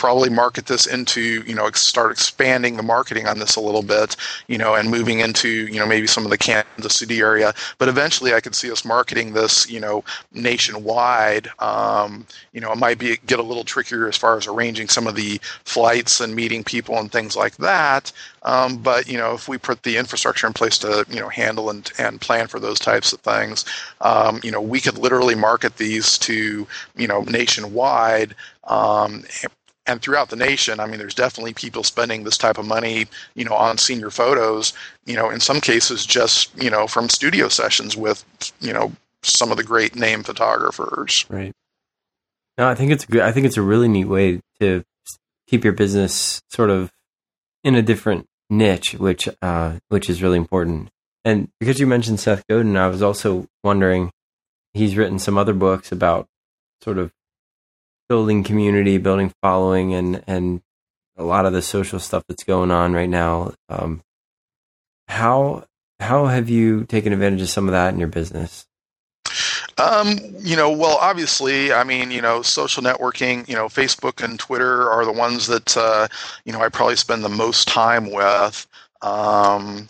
probably market this into you know start expanding the marketing on this a little bit you know and moving into you know maybe some of the Kansas City area. But eventually I could see us marketing this you know nationwide. Um, you know it might be get a little trickier as far as arranging some of the flights and meeting people and things like that. Um, but you know if we put the infrastructure in place to you know handle and, and plan for those types of things um, you know we could literally market these to you know nationwide um, and throughout the nation, I mean, there's definitely people spending this type of money, you know, on senior photos. You know, in some cases, just you know, from studio sessions with, you know, some of the great name photographers. Right. No, I think it's good. I think it's a really neat way to keep your business sort of in a different niche, which uh, which is really important. And because you mentioned Seth Godin, I was also wondering, he's written some other books about sort of building community, building following, and and a lot of the social stuff that's going on right now. Um, how how have you taken advantage of some of that in your business? Um, you know, well, obviously, I mean, you know, social networking, you know, Facebook and Twitter are the ones that, uh, you know, I probably spend the most time with. Um,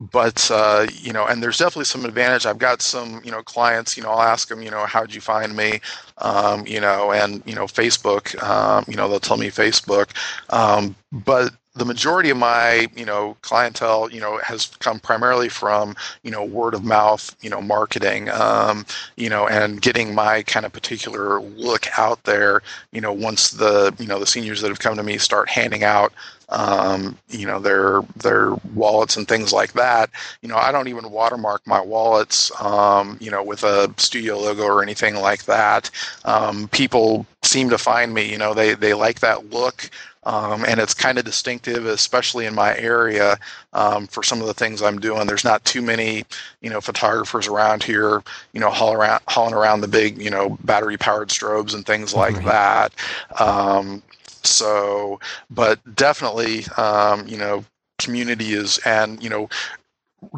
but uh, you know, and there's definitely some advantage. I've got some, you know, clients. You know, I'll ask them, you know, how'd you find me? Um, you know, and you know, Facebook. Um, you know, they'll tell me Facebook. Um, but the majority of my you know clientele you know has come primarily from you know word of mouth you know marketing um, you know and getting my kind of particular look out there you know once the you know the seniors that have come to me start handing out um, you know their their wallets and things like that you know I don't even watermark my wallets um, you know with a studio logo or anything like that um, people seem to find me you know they they like that look um, and it's kind of distinctive, especially in my area, um, for some of the things I'm doing. There's not too many, you know, photographers around here, you know, haul around, hauling around the big, you know, battery-powered strobes and things like that. Um, so, but definitely, um, you know, community is, and you know,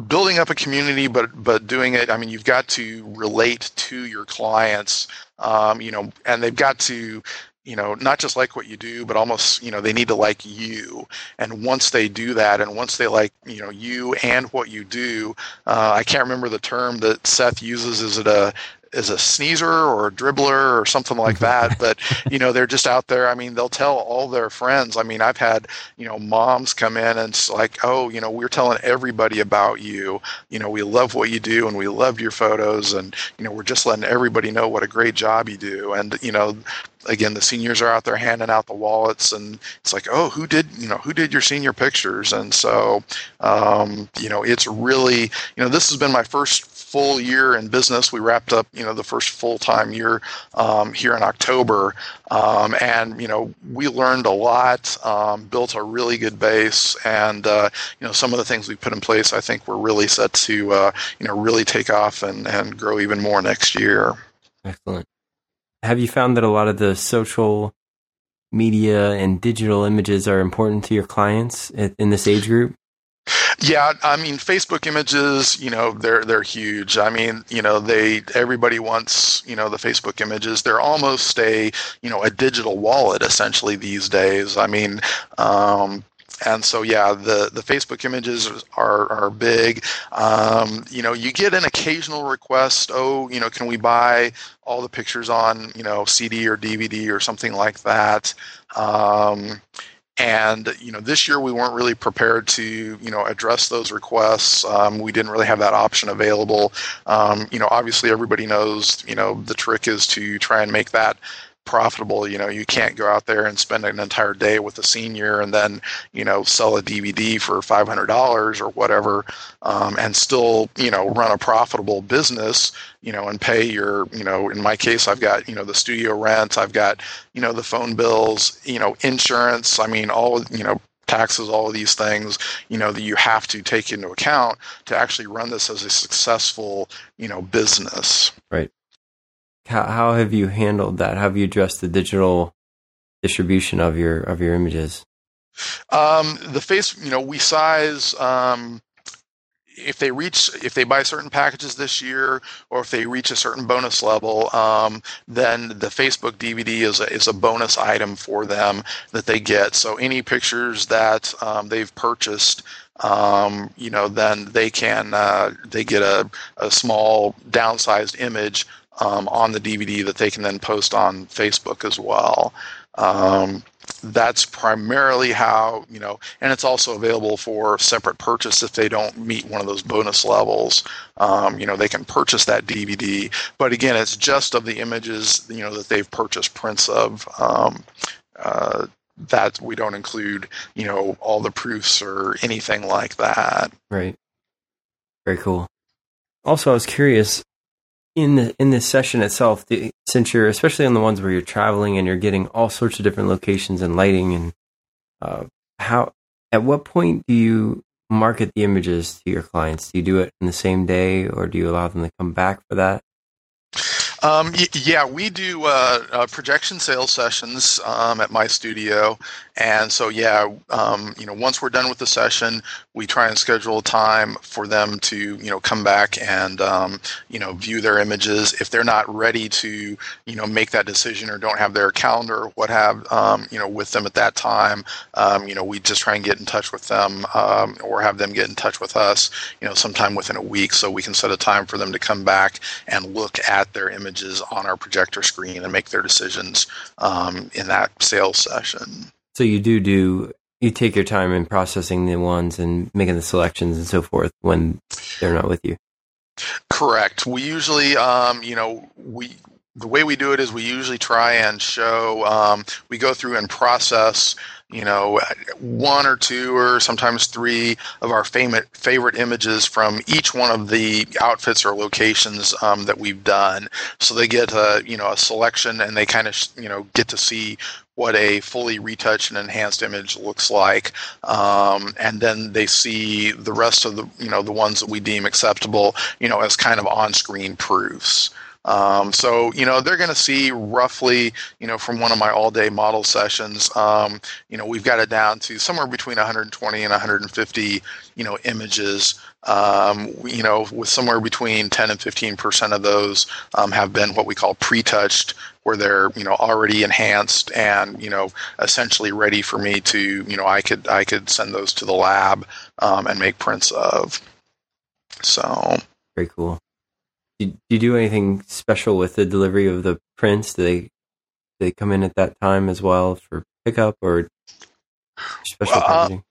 building up a community, but but doing it. I mean, you've got to relate to your clients, um, you know, and they've got to you know not just like what you do but almost you know they need to like you and once they do that and once they like you know you and what you do uh, i can't remember the term that seth uses is it a is a sneezer or a dribbler or something like that but you know they're just out there. I mean they'll tell all their friends. I mean i've had you know moms come in and it's like oh you know we're telling everybody about you. You know we love what you do and we love your photos and you know we're just letting everybody know what a great job you do. And you know again the seniors are out there handing out the wallets and it's like oh who did you know who did your senior pictures? And so um, you know it's really you know this has been my first full year in business. We wrapped up, you know, the first full time year um, here in October, um, and you know, we learned a lot, um, built a really good base, and uh, you know, some of the things we put in place, I think, we're really set to, uh, you know, really take off and and grow even more next year. Excellent. Have you found that a lot of the social media and digital images are important to your clients in this age group? Yeah, I mean, Facebook images, you know, they're they're huge. I mean, you know, they everybody wants, you know, the Facebook images. They're almost a, you know, a digital wallet essentially these days. I mean, um, and so yeah, the the Facebook images are are big. Um, you know, you get an occasional request. Oh, you know, can we buy all the pictures on you know CD or DVD or something like that? Um, and you know, this year we weren't really prepared to you know address those requests. Um, we didn't really have that option available. Um, you know, obviously everybody knows you know the trick is to try and make that profitable. You know, you can't go out there and spend an entire day with a senior and then, you know, sell a DVD for $500 or whatever um, and still, you know, run a profitable business, you know, and pay your, you know, in my case, I've got, you know, the studio rent, I've got, you know, the phone bills, you know, insurance. I mean, all, you know, taxes, all of these things, you know, that you have to take into account to actually run this as a successful, you know, business. Right. How how have you handled that? How have you addressed the digital distribution of your of your images? Um, the face, you know, we size. Um, if they reach, if they buy certain packages this year, or if they reach a certain bonus level, um, then the Facebook DVD is a, is a bonus item for them that they get. So any pictures that um, they've purchased um, you know, then they can uh, they get a, a small downsized image um, on the DVD that they can then post on Facebook as well. Um, that's primarily how you know, and it's also available for separate purchase if they don't meet one of those bonus levels. Um, you know, they can purchase that DVD, but again, it's just of the images you know that they've purchased prints of. Um, uh, that we don't include, you know, all the proofs or anything like that. Right. Very cool. Also, I was curious in the, in this session itself, the, since you're especially on the ones where you're traveling and you're getting all sorts of different locations and lighting, and uh, how at what point do you market the images to your clients? Do you do it in the same day, or do you allow them to come back for that? Um, yeah, we do uh, uh, projection sales sessions um, at my studio, and so yeah, um, you know, once we're done with the session, we try and schedule a time for them to you know come back and um, you know view their images. If they're not ready to you know make that decision or don't have their calendar or what have um, you know with them at that time, um, you know, we just try and get in touch with them or have them get in touch with us, you know, sometime within a week, so we can set a time for them to come back and look at their images images on our projector screen and make their decisions um, in that sales session. So you do do you take your time in processing the ones and making the selections and so forth when they're not with you. Correct. We usually, um, you know, we the way we do it is we usually try and show um, we go through and process you know one or two or sometimes three of our favorite favorite images from each one of the outfits or locations um, that we've done so they get a you know a selection and they kind of you know get to see what a fully retouched and enhanced image looks like, um, and then they see the rest of the you know the ones that we deem acceptable, you know, as kind of on-screen proofs. Um, so, you know, they're going to see roughly, you know, from one of my all day model sessions, um, you know, we've got it down to somewhere between 120 and 150, you know, images. Um, you know, with somewhere between 10 and 15 percent of those um, have been what we call pre-touched, where they're you know already enhanced and you know essentially ready for me to you know I could I could send those to the lab um, and make prints of. So very cool. Do you do anything special with the delivery of the prints? Do they do they come in at that time as well for pickup or special uh, packaging?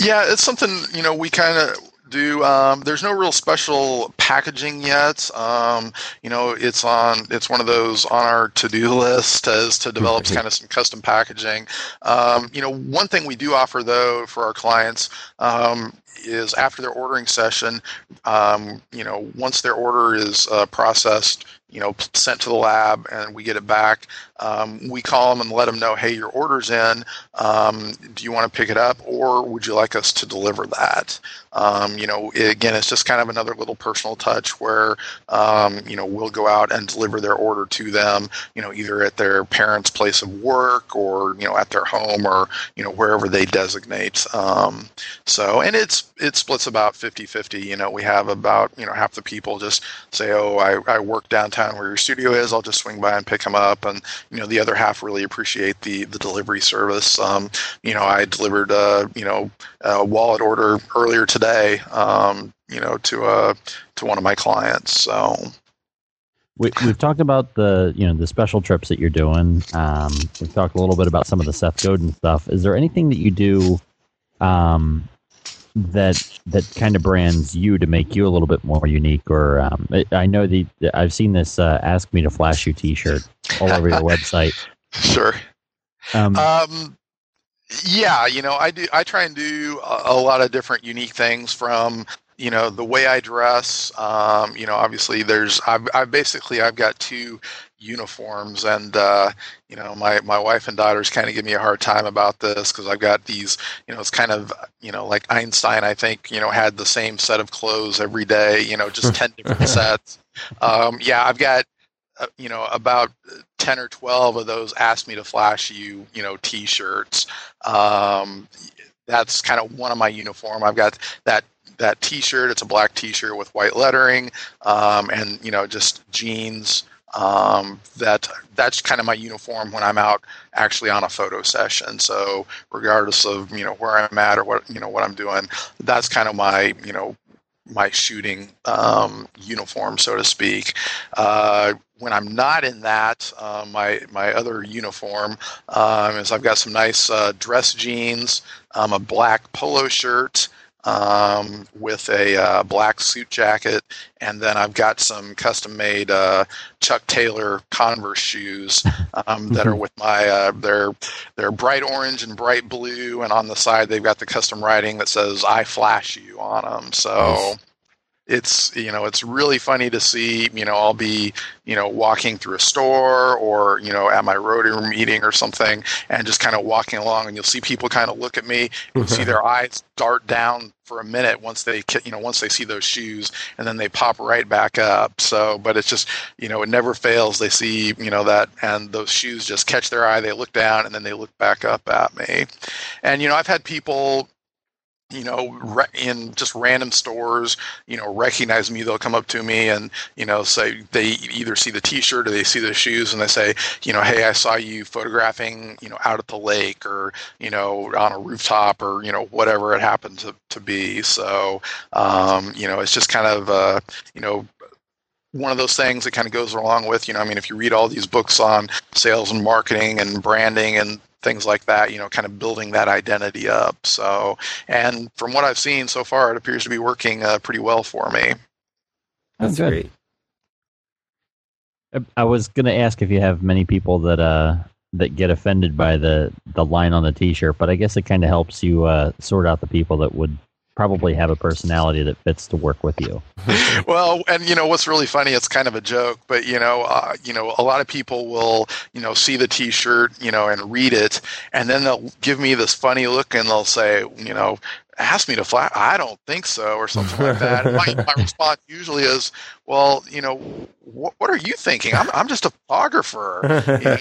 Yeah, it's something you know we kind of do. Um, there's no real special packaging yet. Um, you know, it's on. It's one of those on our to-do list as to develop kind of some custom packaging. Um, you know, one thing we do offer though for our clients um, is after their ordering session, um, you know, once their order is uh, processed, you know, sent to the lab and we get it back, um, we call them and let them know, hey, your order's in. Um, do you want to pick it up or would you like us to deliver that? Um, you know, again, it's just kind of another little personal touch where, um, you know, we'll go out and deliver their order to them, you know, either at their parents' place of work or, you know, at their home or, you know, wherever they designate. Um, so, and it's, it splits about 50 50. You know, we have about, you know, half the people just say, oh, I, I work downtown where your studio is. I'll just swing by and pick them up. And, you know, the other half really appreciate the, the delivery service. Um, you know, I delivered, a, you know, a wallet order earlier today today, um, you know, to uh, to one of my clients. So we, have talked about the you know the special trips that you're doing. Um, we've talked a little bit about some of the Seth Godin stuff. Is there anything that you do um, that that kind of brands you to make you a little bit more unique? Or um, I know the I've seen this uh, "Ask Me to Flash You" T-shirt all over your website. Sure. Um, um, yeah, you know, I do. I try and do a, a lot of different unique things from you know the way I dress. Um, you know, obviously there's I've, I've basically I've got two uniforms, and uh, you know my my wife and daughters kind of give me a hard time about this because I've got these. You know, it's kind of you know like Einstein. I think you know had the same set of clothes every day. You know, just ten different sets. Um, yeah, I've got uh, you know about 10 or 12 of those ask me to flash you you know t-shirts um, that's kind of one of my uniform i've got that that t-shirt it's a black t-shirt with white lettering um, and you know just jeans um, that that's kind of my uniform when I'm out actually on a photo session. So regardless of you know where I'm at or what you know what I'm doing, that's kind of my you know my shooting um, uniform, so to speak. Uh, when I'm not in that, uh, my my other uniform um, is I've got some nice uh, dress jeans, um, a black polo shirt um, with a uh, black suit jacket, and then I've got some custom made uh, Chuck Taylor Converse shoes um, that are with my uh, they're they're bright orange and bright blue, and on the side they've got the custom writing that says "I flash you" on them. So. It's you know it's really funny to see you know I'll be you know walking through a store or you know at my Rotary meeting or something and just kind of walking along and you'll see people kind of look at me and see mm-hmm. their eyes dart down for a minute once they you know once they see those shoes and then they pop right back up. So but it's just you know it never fails. They see you know that and those shoes just catch their eye they look down and then they look back up at me. And you know I've had people you know, in just random stores, you know, recognize me. They'll come up to me and, you know, say they either see the T-shirt or they see the shoes, and they say, you know, hey, I saw you photographing, you know, out at the lake or, you know, on a rooftop or, you know, whatever it happened to, to be. So, um, you know, it's just kind of, uh, you know, one of those things that kind of goes along with, you know, I mean, if you read all these books on sales and marketing and branding and things like that, you know, kind of building that identity up. So, and from what I've seen so far, it appears to be working uh, pretty well for me. That's great. I was going to ask if you have many people that uh that get offended by the the line on the t-shirt, but I guess it kind of helps you uh, sort out the people that would probably have a personality that fits to work with you. well, and you know what's really funny? It's kind of a joke, but you know, uh, you know, a lot of people will, you know, see the T-shirt, you know, and read it, and then they'll give me this funny look, and they'll say, you know, ask me to fly. I don't think so, or something like that. my, my, response usually is, well, you know, what, what are you thinking? I'm, I'm just a photographer. You know,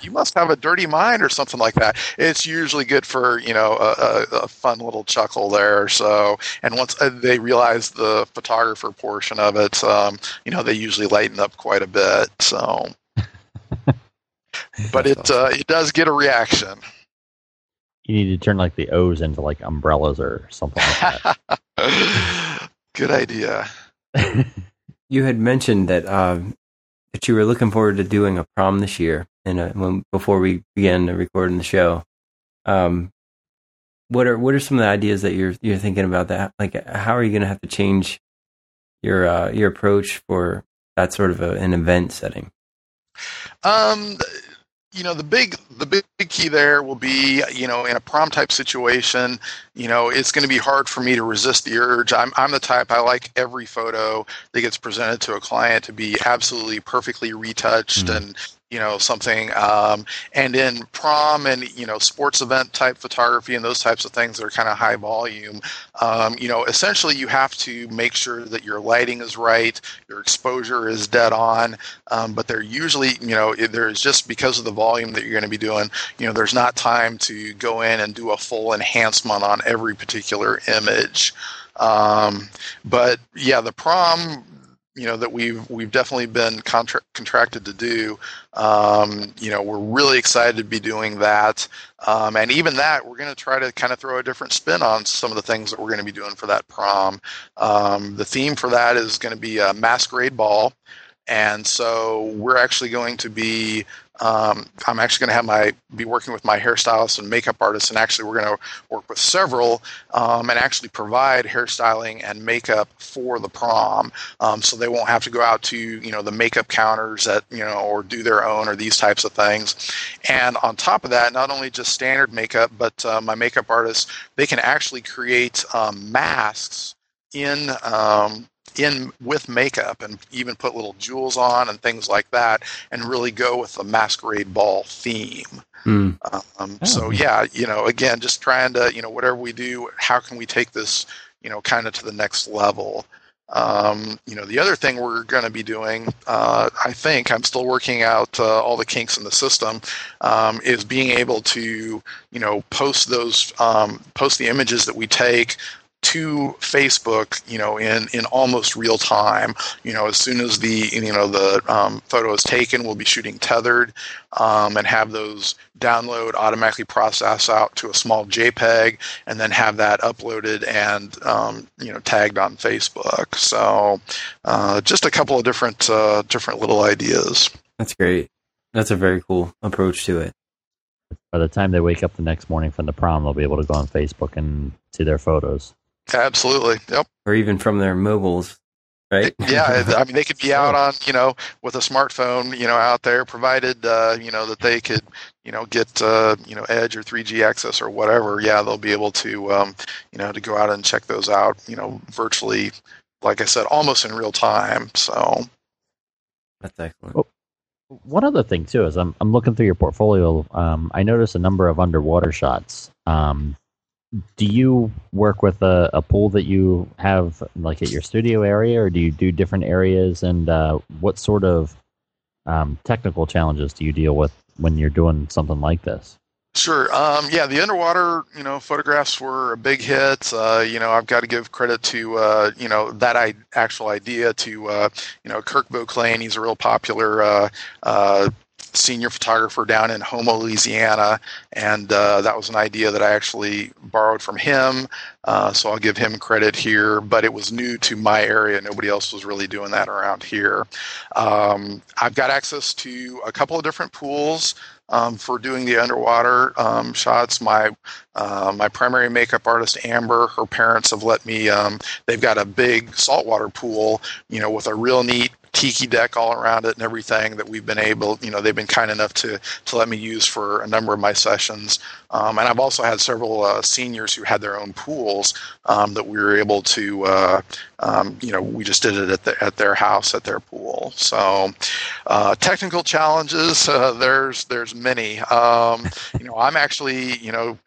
you must have a dirty mind or something like that. It's usually good for you know a, a, a fun little chuckle there. So, and once uh, they realize the photographer portion of it, um, you know, they usually lighten up quite a bit. So, but it uh, it does get a reaction. You need to turn like the O's into like umbrellas or something like that. Good idea. you had mentioned that uh, that you were looking forward to doing a prom this year and uh, before we began recording the show. Um, what are what are some of the ideas that you're you're thinking about that? Like, how are you going to have to change your uh, your approach for that sort of a, an event setting? Um, you know the big the big key there will be you know in a prom type situation you know it's going to be hard for me to resist the urge i'm i'm the type i like every photo that gets presented to a client to be absolutely perfectly retouched mm-hmm. and you know something um, and in prom and you know sports event type photography and those types of things that are kind of high volume. Um, you know essentially you have to make sure that your lighting is right your exposure is dead on um, but they're usually you know there's just because of the volume that you're going to be doing you know there's not time to go in and do a full enhancement on every particular image. Um, but yeah, the prom you know that we've we've definitely been contra- contracted to do. Um, you know, we're really excited to be doing that, um, and even that we're going to try to kind of throw a different spin on some of the things that we're going to be doing for that prom. Um, the theme for that is going to be a masquerade ball, and so we're actually going to be um, I'm actually going to have my be working with my hairstylist and makeup artist, and actually we're going to work with several um, and actually provide hairstyling and makeup for the prom, um, so they won't have to go out to you know the makeup counters that you know or do their own or these types of things. And on top of that, not only just standard makeup, but uh, my makeup artists they can actually create um, masks in um, in with makeup and even put little jewels on and things like that and really go with the masquerade ball theme. Mm. Um, oh. So yeah, you know, again, just trying to, you know, whatever we do, how can we take this, you know, kind of to the next level? Um, you know, the other thing we're going to be doing, uh, I think, I'm still working out uh, all the kinks in the system, um, is being able to, you know, post those, um, post the images that we take to Facebook, you know, in, in almost real time. You know, as soon as the you know the um, photo is taken, we'll be shooting tethered um, and have those download automatically process out to a small JPEG, and then have that uploaded and um, you know tagged on Facebook. So, uh, just a couple of different uh, different little ideas. That's great. That's a very cool approach to it. By the time they wake up the next morning from the prom, they'll be able to go on Facebook and see their photos. Absolutely. Yep. Or even from their mobiles, right? yeah. I mean, they could be out on, you know, with a smartphone, you know, out there, provided, uh, you know, that they could, you know, get, uh, you know, Edge or 3G access or whatever. Yeah, they'll be able to, um, you know, to go out and check those out, you know, virtually, like I said, almost in real time. So that's excellent. Oh, one other thing too is I'm I'm looking through your portfolio. Um, I noticed a number of underwater shots. Um, do you work with a, a, pool that you have like at your studio area or do you do different areas and uh, what sort of um, technical challenges do you deal with when you're doing something like this Sure. Um, yeah, the underwater, you know, photographs were a big hit. Uh, you know, I've got to give credit to, uh, you know, that I, actual idea to, uh, you know, Kirk Voclain. He's a real popular uh, uh, senior photographer down in Houma, Louisiana, and uh, that was an idea that I actually borrowed from him. Uh, so I'll give him credit here, but it was new to my area. Nobody else was really doing that around here. Um, I've got access to a couple of different pools. Um, for doing the underwater um, shots. My uh, my primary makeup artist Amber, her parents have let me. Um, they've got a big saltwater pool, you know, with a real neat tiki deck all around it and everything that we've been able, you know, they've been kind enough to to let me use for a number of my sessions. Um, and I've also had several uh, seniors who had their own pools um, that we were able to, uh, um, you know, we just did it at the, at their house at their pool. So uh, technical challenges, uh, there's there's many. Um, you know, I'm actually, you know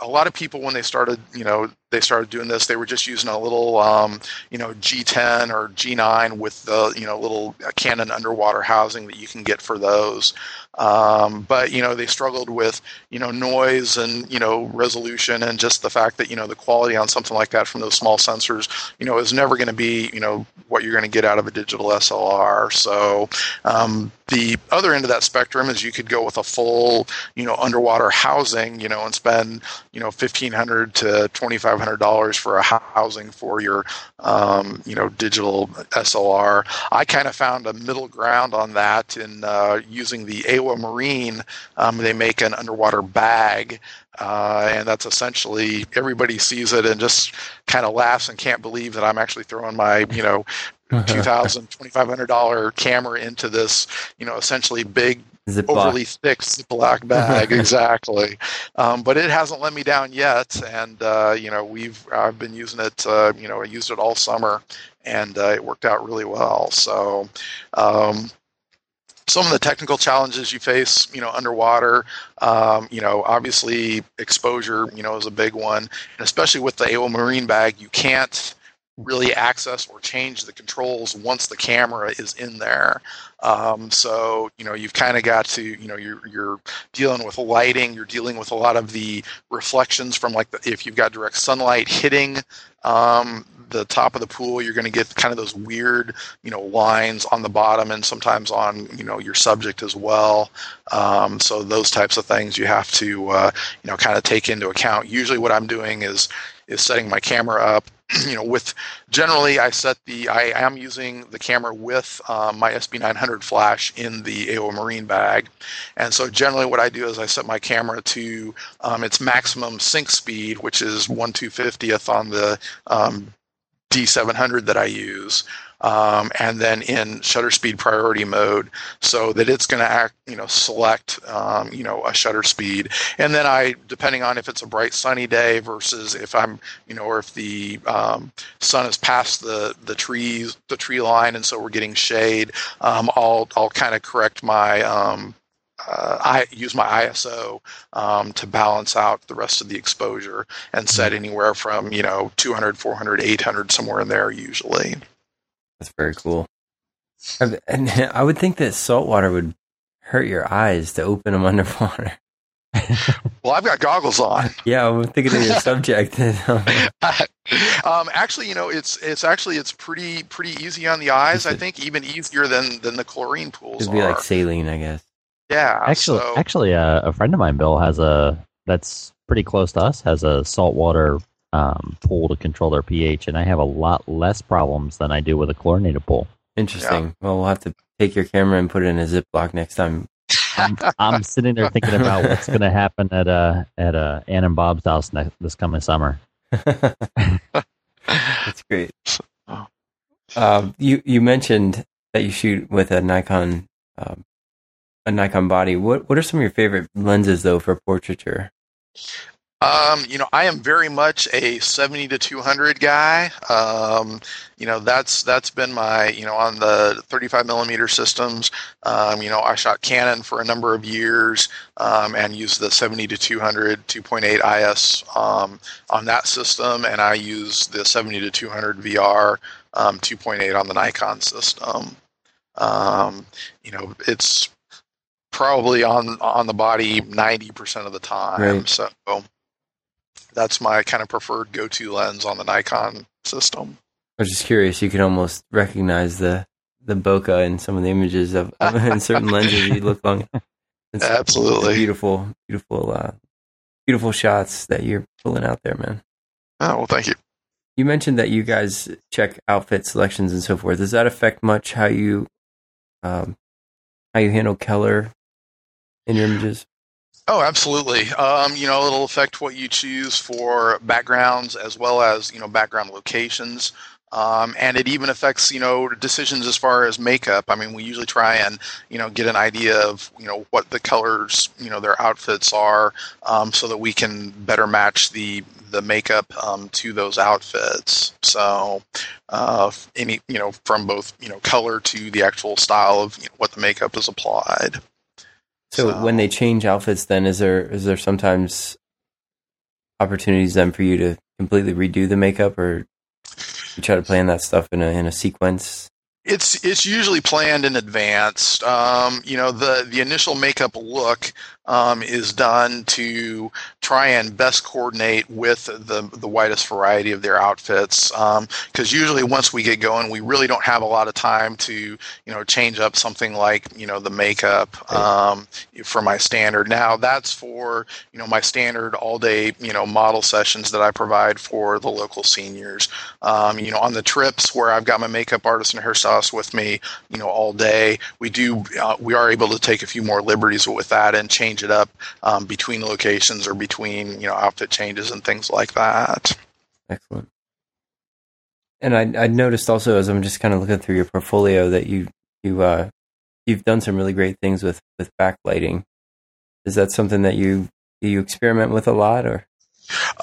a lot of people when they started you know they started doing this they were just using a little um, you know g10 or g9 with the you know little canon underwater housing that you can get for those um, but you know they struggled with you know noise and you know resolution and just the fact that you know the quality on something like that from those small sensors you know is never going to be you know what you're going to get out of a digital SLR. So um, the other end of that spectrum is you could go with a full you know underwater housing you know and spend you know fifteen hundred to twenty five hundred dollars for a housing for your um, you know digital SLR. I kind of found a middle ground on that in uh, using the Ewa-Marine. Um, they make an underwater bag. Uh, and that's essentially everybody sees it and just kind of laughs and can't believe that I'm actually throwing my, you know, $2,000, $2,500 camera into this, you know, essentially big Ziploc. overly thick Ziploc bag, exactly. Um, but it hasn't let me down yet, and uh, you know we've I've been using it. Uh, you know, I used it all summer, and uh, it worked out really well. So. Um, some of the technical challenges you face, you know, underwater, um, you know, obviously exposure, you know, is a big one, and especially with the Ewa-Marine bag, you can't really access or change the controls once the camera is in there. Um, so you know you've kind of got to you know you're you're dealing with lighting, you're dealing with a lot of the reflections from like the, if you've got direct sunlight hitting um, the top of the pool, you're going to get kind of those weird you know lines on the bottom and sometimes on you know your subject as well. Um, so those types of things you have to uh, you know kind of take into account. Usually, what I'm doing is is setting my camera up you know, with generally I set the I am using the camera with um, my SB900 flash in the Ewa-Marine bag, and so generally what I do is I set my camera to um, its maximum sync speed, which is one two fiftieth on the um, D700 that I use, um, and then in shutter speed priority mode so that it's going to act you know select um, you know a shutter speed and then i depending on if it's a bright sunny day versus if i'm you know or if the um, sun is past the the trees the tree line and so we're getting shade um, i'll i'll kind of correct my um, uh, I use my ISO um, to balance out the rest of the exposure and set Mm-hmm. anywhere from you know 200, 400, 800 somewhere in there usually. That's very cool. And and I would think that salt water would hurt your eyes to open them underwater. Well, I've got goggles on. Yeah, I'm thinking of your subject. um, actually, you know, it's it's actually it's pretty pretty easy on the eyes. I think even easier than than the chlorine pools It'd be are. like saline, I guess. yeah, Actually, so, actually, uh, a friend of mine, Bill, has a that's pretty close to us. Has a saltwater um, pool to control their pH, and I have a lot less problems than I do with a chlorinated pool. Interesting. Well, we'll have to take your camera and put it in a Ziploc next time. I'm, I'm sitting there thinking about what's going to happen at uh at uh, Ann and Bob's house next, this coming summer. That's great. Um, you you mentioned that you shoot with a Nikon um, a Nikon body. What what are some of your favorite lenses though for portraiture? Um, you know, I am very much a 70 to 200 guy. Um, you know, that's that's been my, you know, on the 35 millimeter systems. Um, you know, I shot Canon for a number of years um, and used the 70 to 200 2.8 IS um, on that system, and I use the 70 to 200 VR um, 2.8 on the Nikon system. Um, you know, it's probably on on the body 90% of the time. Right. So that's my kind of preferred go-to lens on the Nikon system. I was just curious. You can almost recognize the the bokeh in some of the images of, of in certain lenses. You look long. It's, Absolutely. beautiful, beautiful, uh, beautiful shots that you're pulling out there, man. Oh well, thank you. You mentioned that you guys check outfit selections and so forth. Does that affect much how you um, how you handle color in your images? Oh, absolutely. Um, you know, it'll affect what you choose for backgrounds as well as you know background locations. Um, and it even affects, you know, decisions as far as makeup. I mean, we usually try and, you know, get an idea of, you know, what the colors, you know, their outfits are, um, so that we can better match the the makeup um, to those outfits. So, uh, any, you know, from both, you know, color to the actual style of you know, what the makeup is applied. So, So- when they change outfits, then is there is there sometimes opportunities then for you to completely redo the makeup, or you try to plan that stuff in a in a sequence? It's it's usually planned in advance. Um, you know, the the initial makeup look um, is done to try and best coordinate with the the widest variety of their outfits. Because usually, once we get going, we really don't have a lot of time to you know change up something like you know the makeup um, for my standard. Now that's for you know my standard all day you know model sessions that I provide for the local seniors. Um, you know, on the trips where I've got my makeup artist and hairstylist with me, you know, all day, we do uh, we are able to take a few more liberties with that and change it up um, between locations or between you know outfit changes and things like that. Excellent. And I I noticed also as I'm just kind of looking through your portfolio that you you uh you've done some really great things with with backlighting. Is that something that you you experiment with a lot, or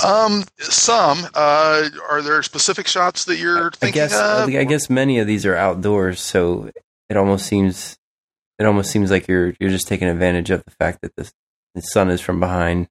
Um, some. Uh, are there specific shots that you're I thinking guess of? I guess many of these are outdoors, so it almost seems it almost seems like you're you're just taking advantage of the fact that the the sun is from behind.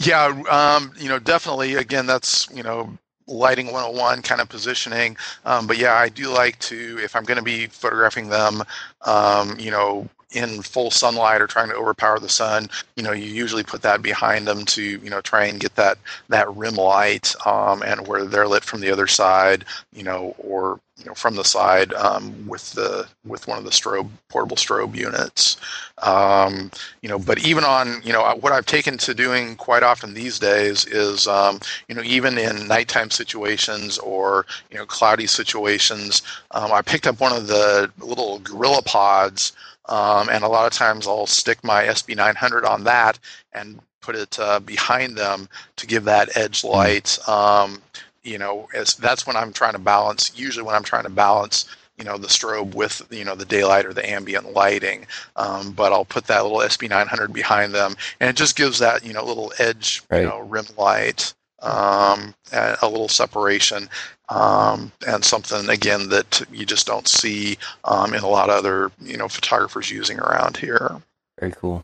Yeah, um, you know, definitely. Again, that's you know, lighting 101 kind of positioning. Um, but yeah, I do like to if I'm going to be photographing them, um, you know, in full sunlight or trying to overpower the sun, you know, you usually put that behind them to you know try and get that that rim light um, and where they're lit from the other side, you know, or you know from the side um, with the with one of the strobe portable strobe units. Um, you know, but even on you know what I've taken to doing quite often these days is um, you know even in nighttime situations or you know cloudy situations, um, I picked up one of the little Gorilla Pods. Um, and a lot of times I'll stick my SB900 on that and put it uh, behind them to give that edge light. Um, you know, as that's when I'm trying to balance. Usually, when I'm trying to balance, you know, the strobe with you know the daylight or the ambient lighting. Um, but I'll put that little SB900 behind them, and it just gives that you know little edge, Right. you know, rim light, um, a little separation. Um, and something again that you just don't see um, in a lot of other you know photographers using around here. Very cool.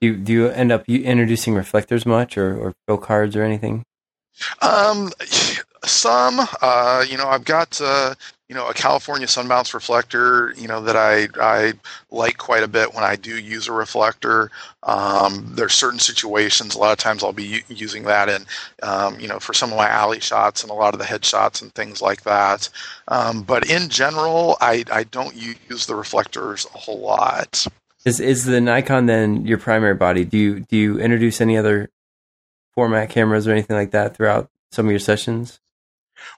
Do you, do you end up introducing reflectors much, or or fill cards or anything? Um, some, uh, you know, I've got, uh, you know, a California sunbounce reflector, you know, that I, I like quite a bit when I do use a reflector. Um, there's certain situations, a lot of times I'll be u- using that in, um, you know, for some of my alley shots and a lot of the headshots and things like that. Um, but in general, I, I don't use the reflectors a whole lot. Is is the Nikon then your primary body? Do you do you introduce any other format cameras or anything like that throughout some of your sessions?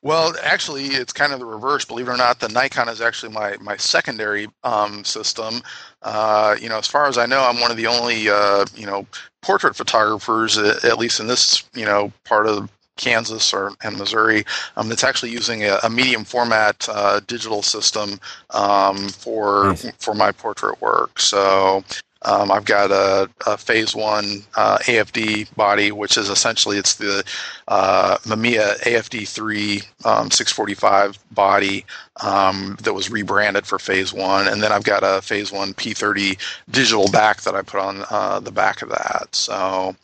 Well, actually, it's kind of the reverse. Believe it or not, the Nikon is actually my my secondary um, system. Uh, you know, as far as I know, I'm one of the only uh, you know portrait photographers, uh, at least in this you know part of Kansas or and Missouri, um, that's actually using a, a medium format uh, digital system um, for Nice. for my portrait work. So. Um, I've got a, a phase one uh, AFD body, which is essentially it's the uh, Mamiya AFD3 um, 645 body um, that was rebranded for Phase One, and then I've got a Phase One P30 digital back that I put on uh, the back of that. So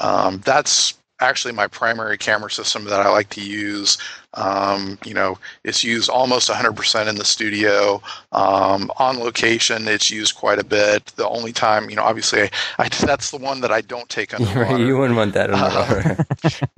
um, that's actually my primary camera system that I like to use. Um, you know, it's used almost 100% in the studio. Um, on location, it's used quite a bit. The only time, you know, obviously, I, I that's the one that I don't take underwater. You wouldn't want that Uh, underwater.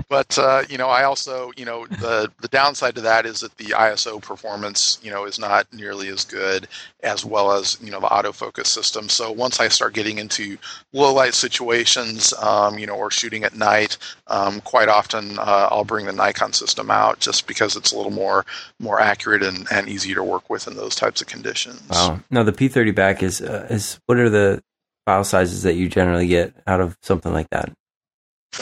but uh, you know, I also, you know, the the downside to that is that the ISO performance, you know, is not nearly as good as well as you know the autofocus system. So once I start getting into low light situations, um, you know, or shooting at night, um, quite often uh, I'll bring the Nikon system out just because it's a little more more accurate and, and easier to work with in those types of conditions. wow. No, the P30 back is uh, is what are the file sizes that you generally get out of something like that?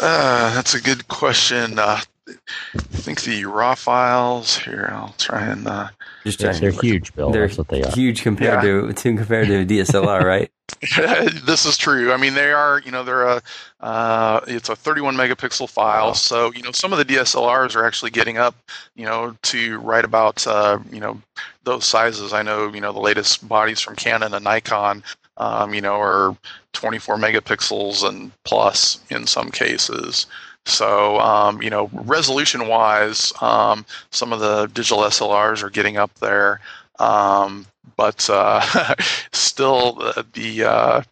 Uh, that's a good question. Uh, I think the raw files here. I'll try and. Uh, Just Yes, they're huge, Bill. They're what they are. huge compared to to compared to DSLR, right? this is true. I mean, they are. You know, they're a. Uh, it's a 31 megapixel file. Wow. So you know, some of the DSLRs are actually getting up. You know, to right about. Uh, you know, those sizes. I know. You know, the latest bodies from Canon and Nikon. Um, you know, are 24 megapixels and plus in some cases. So, um, you know, resolution wise, um, some of the digital SLRs are getting up there. Um, but uh, still, uh, the, uh,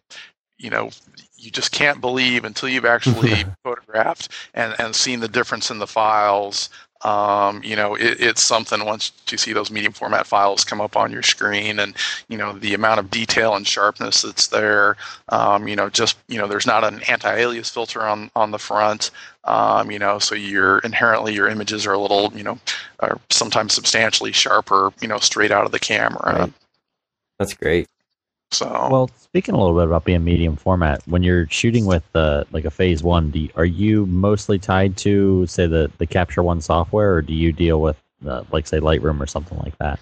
you know, you just can't believe until you've actually photographed and, and seen the difference in the files. Um, you know, it, it's something once you see those medium format files come up on your screen and, you know, the amount of detail and sharpness that's there. Um, you know, just, you know, there's not an anti alias filter on, on the front. Um, you know, so you're inherently your images are a little, you know, are sometimes substantially sharper, you know, straight out of the camera. Right. That's great. So, Well, speaking a little bit about being medium format, when you're shooting with uh, like a phase one, you, are you mostly tied to say the the Capture One software, or do you deal with uh, like say Lightroom or something like that?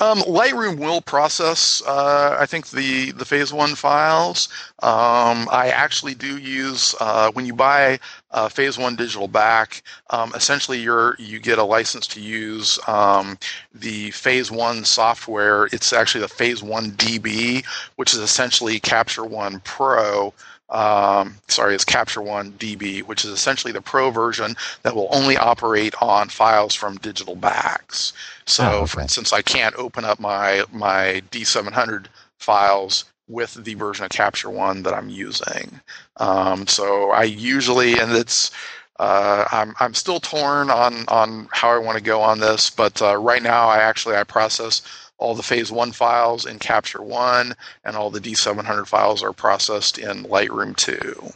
Um, Lightroom will process, uh, I think the the Phase One files. Um, I actually do use uh, when you buy uh, Phase One digital back. Um, essentially, you're you get a license to use um, the Phase One software. It's actually the Phase One DB, which is essentially Capture One Pro um, sorry, it's Capture One DB, which is essentially the pro version that will only operate on files from digital backs. So, oh, okay. for instance, I can't open up my my D700 files with the version of Capture One that I'm using. Um, so I usually, and it's uh, I'm I'm still torn on on how I want to go on this, but uh, right now I actually I process all the phase one files in Capture One, and all the D700 files are processed in Lightroom 2.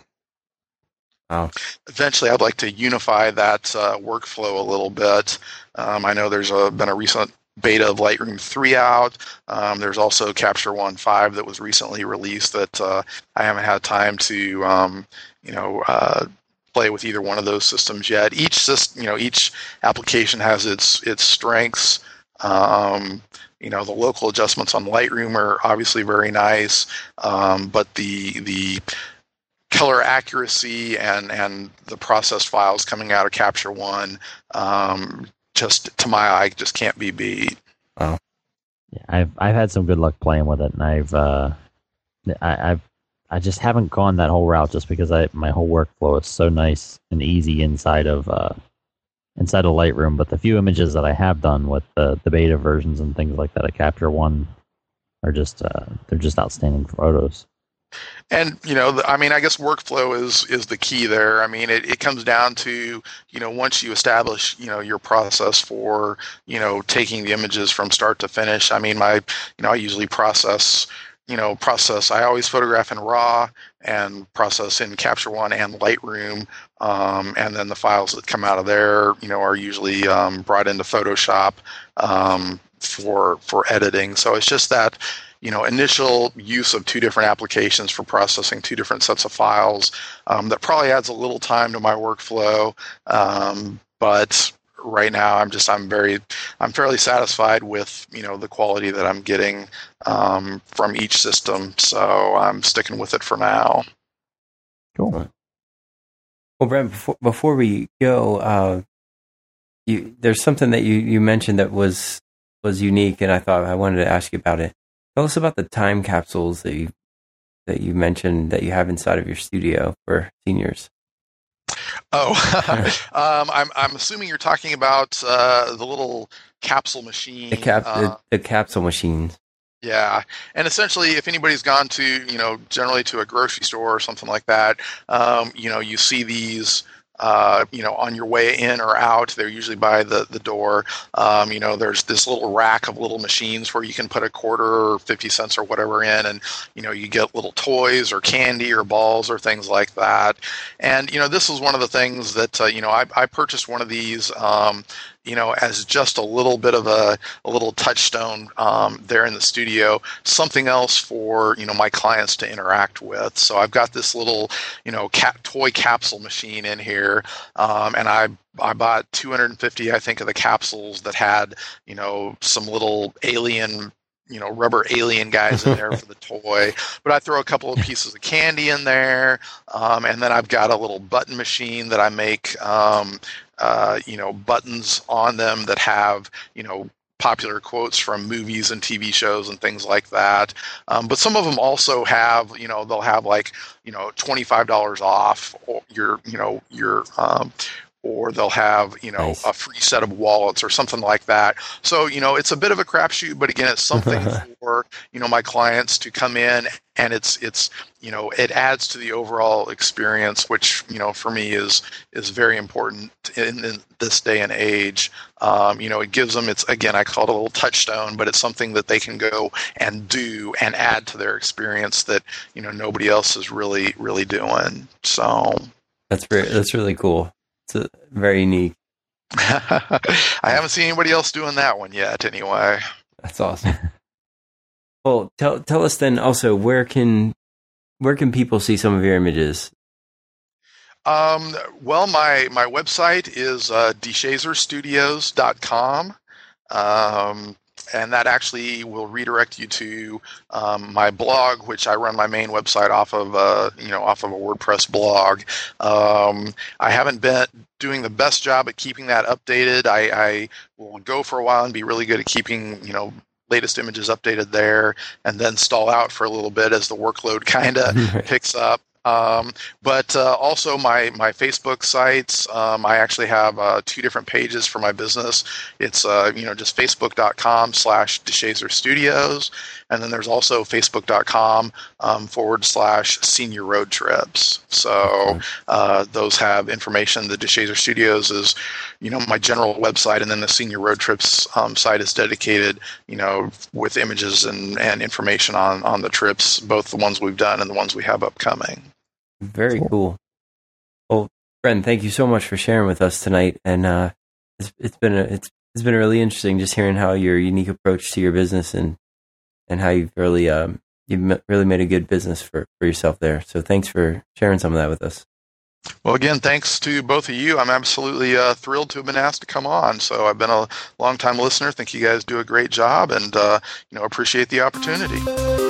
Wow. Eventually, I'd like to unify that uh, workflow a little bit. Um, I know there's a, been a recent beta of Lightroom 3 out. Um, there's also Capture One 5 that was recently released that uh, I haven't had time to, um, you know, uh, play with either one of those systems yet. Each system, you know, each application has its its strengths. Um, you know, the local adjustments on Lightroom are obviously very nice, um, but the the color accuracy and and the processed files coming out of Capture One, um, just to my eye, just can't be beat. Wow. Yeah, I've I've had some good luck playing with it, and I've uh, I, I've I just haven't gone that whole route just because I my whole workflow is so nice and easy inside of uh, inside of Lightroom, but the few images that I have done with the, the beta versions and things like that, I Capture One, are just uh, they're just outstanding photos. And you know, I mean, I guess workflow is is the key there. I mean, it, it comes down to you know once you establish you know your process for you know taking the images from start to finish. I mean, my you know I usually process you know process. I always photograph in raw and process in capture one and lightroom um, and then the files that come out of there you know are usually um, brought into photoshop um, for for editing. So it's just that you know initial use of two different applications for processing two different sets of files um, that probably adds a little time to my workflow um, but right now i'm just i'm very i'm fairly satisfied with you know the quality that i'm getting um, from each system. So i'm sticking with it for now. Cool. Well brent before, before we go uh, you, there's something that you, you mentioned that was was unique and i thought i wanted to ask you about it. Tell us about the time capsules that you that you mentioned that you have inside of your studio for seniors Oh, um, I'm I'm assuming you're talking about uh, the little capsule machine. The cap uh, the, the capsule machine. Yeah, and essentially, if anybody's gone to you know generally to a grocery store or something like that, um, you know you see these uh, you know, on your way in or out. They're usually by the, the door. Um, you know, there's this little rack of little machines where you can put a quarter or 50 cents or whatever in, and, you know, you get little toys or candy or balls or things like that. And, you know, this is one of the things that, uh, you know, I, I purchased one of these um, you know, as just a little bit of a, a little touchstone um, there in the studio, something else for, you know, my clients to interact with. So I've got this little, you know, cap, toy capsule machine in here, um, and I I bought 250, I think, of the capsules that had, you know, some little alien you know rubber alien guys in there for the toy but i throw a couple of pieces of candy in there um, and then i've got a little button machine that i make um, uh, you know buttons on them that have you know popular quotes from movies and TV shows and things like that. Um, but some of them also have, you know, they'll have like, you know, twenty five dollars off your, you know, your um, or they'll have you know nice. a free set of wallets or something like that. So you know it's a bit of a crapshoot, but again, it's something for you know my clients to come in, and it's it's you know it adds to the overall experience, which you know for me is is very important in, in this day and age. Um, you know, it gives them it's again I call it a little touchstone, but it's something that they can go and do and add to their experience that you know nobody else is really really doing. So that's very, that's really cool. It's very unique. I haven't seen anybody else doing that one yet. Anyway, that's awesome. well, tell tell us then also where can where can people see some of your images? Um, well, my my website is uh, deshazerstudios.com. Um, and that actually will redirect you to um, my blog, which I run my main website off of, uh, you know, off of a WordPress blog. Um, I haven't been doing the best job at keeping that updated. I, I will go for a while and be really good at keeping, you know, latest images updated there and then stall out for a little bit as the workload kind of picks up um, but uh, also my my Facebook sites. Um, I actually have uh, two different pages for my business. It's uh, you know just facebook.com slash DeShazer Studios, and then there's also facebook.com um, forward slash Senior Road Trips. So uh, those have information. The DeShazer Studios is you know my general website, and then the Senior Road Trips um, site is dedicated you know with images and, and information on on the trips, both the ones we've done and the ones we have upcoming. Very cool. cool. Well, Bren, thank you so much for sharing with us tonight, and uh, it's it's been a, it's it's been really interesting just hearing how your unique approach to your business and and how you've really um you've really made a good business for for yourself there. So thanks for sharing some of that with us. Well, again, thanks to both of you. I'm absolutely uh, thrilled to have been asked to come on. So I've been a long time listener. Think you guys do a great job, and uh, you know appreciate the opportunity.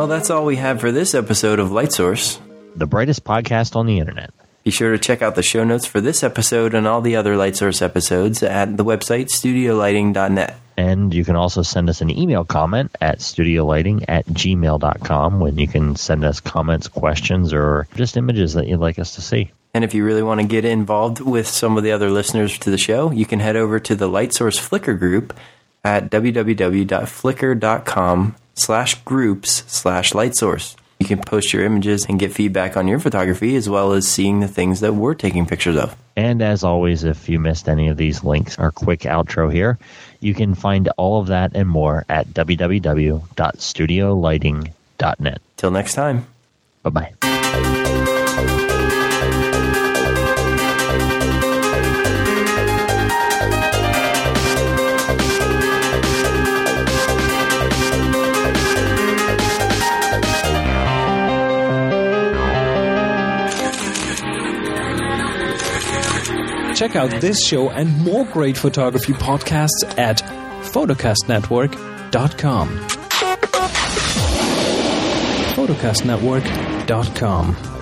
Well, that's all we have for this episode of Light Source, the brightest podcast on the internet. Be sure to check out the show notes for this episode and all the other Light Source episodes at the website studiolighting.net. And you can also send us an email comment at studiolighting at gmail.com when you can send us comments, questions, or just images that you'd like us to see. And if you really want to get involved with some of the other listeners to the show, you can head over to the Light Source Flickr group at www.flickr.com slash groups slash light source. You can post your images and get feedback on your photography as well as seeing the things that we're taking pictures of. And as always, if you missed any of these links, our quick outro here, you can find all of that and more at www.studiolighting.net. Till next time. Bye bye. Check out this show and more great photography podcasts at photocastnetwork.com. photocastnetwork.com.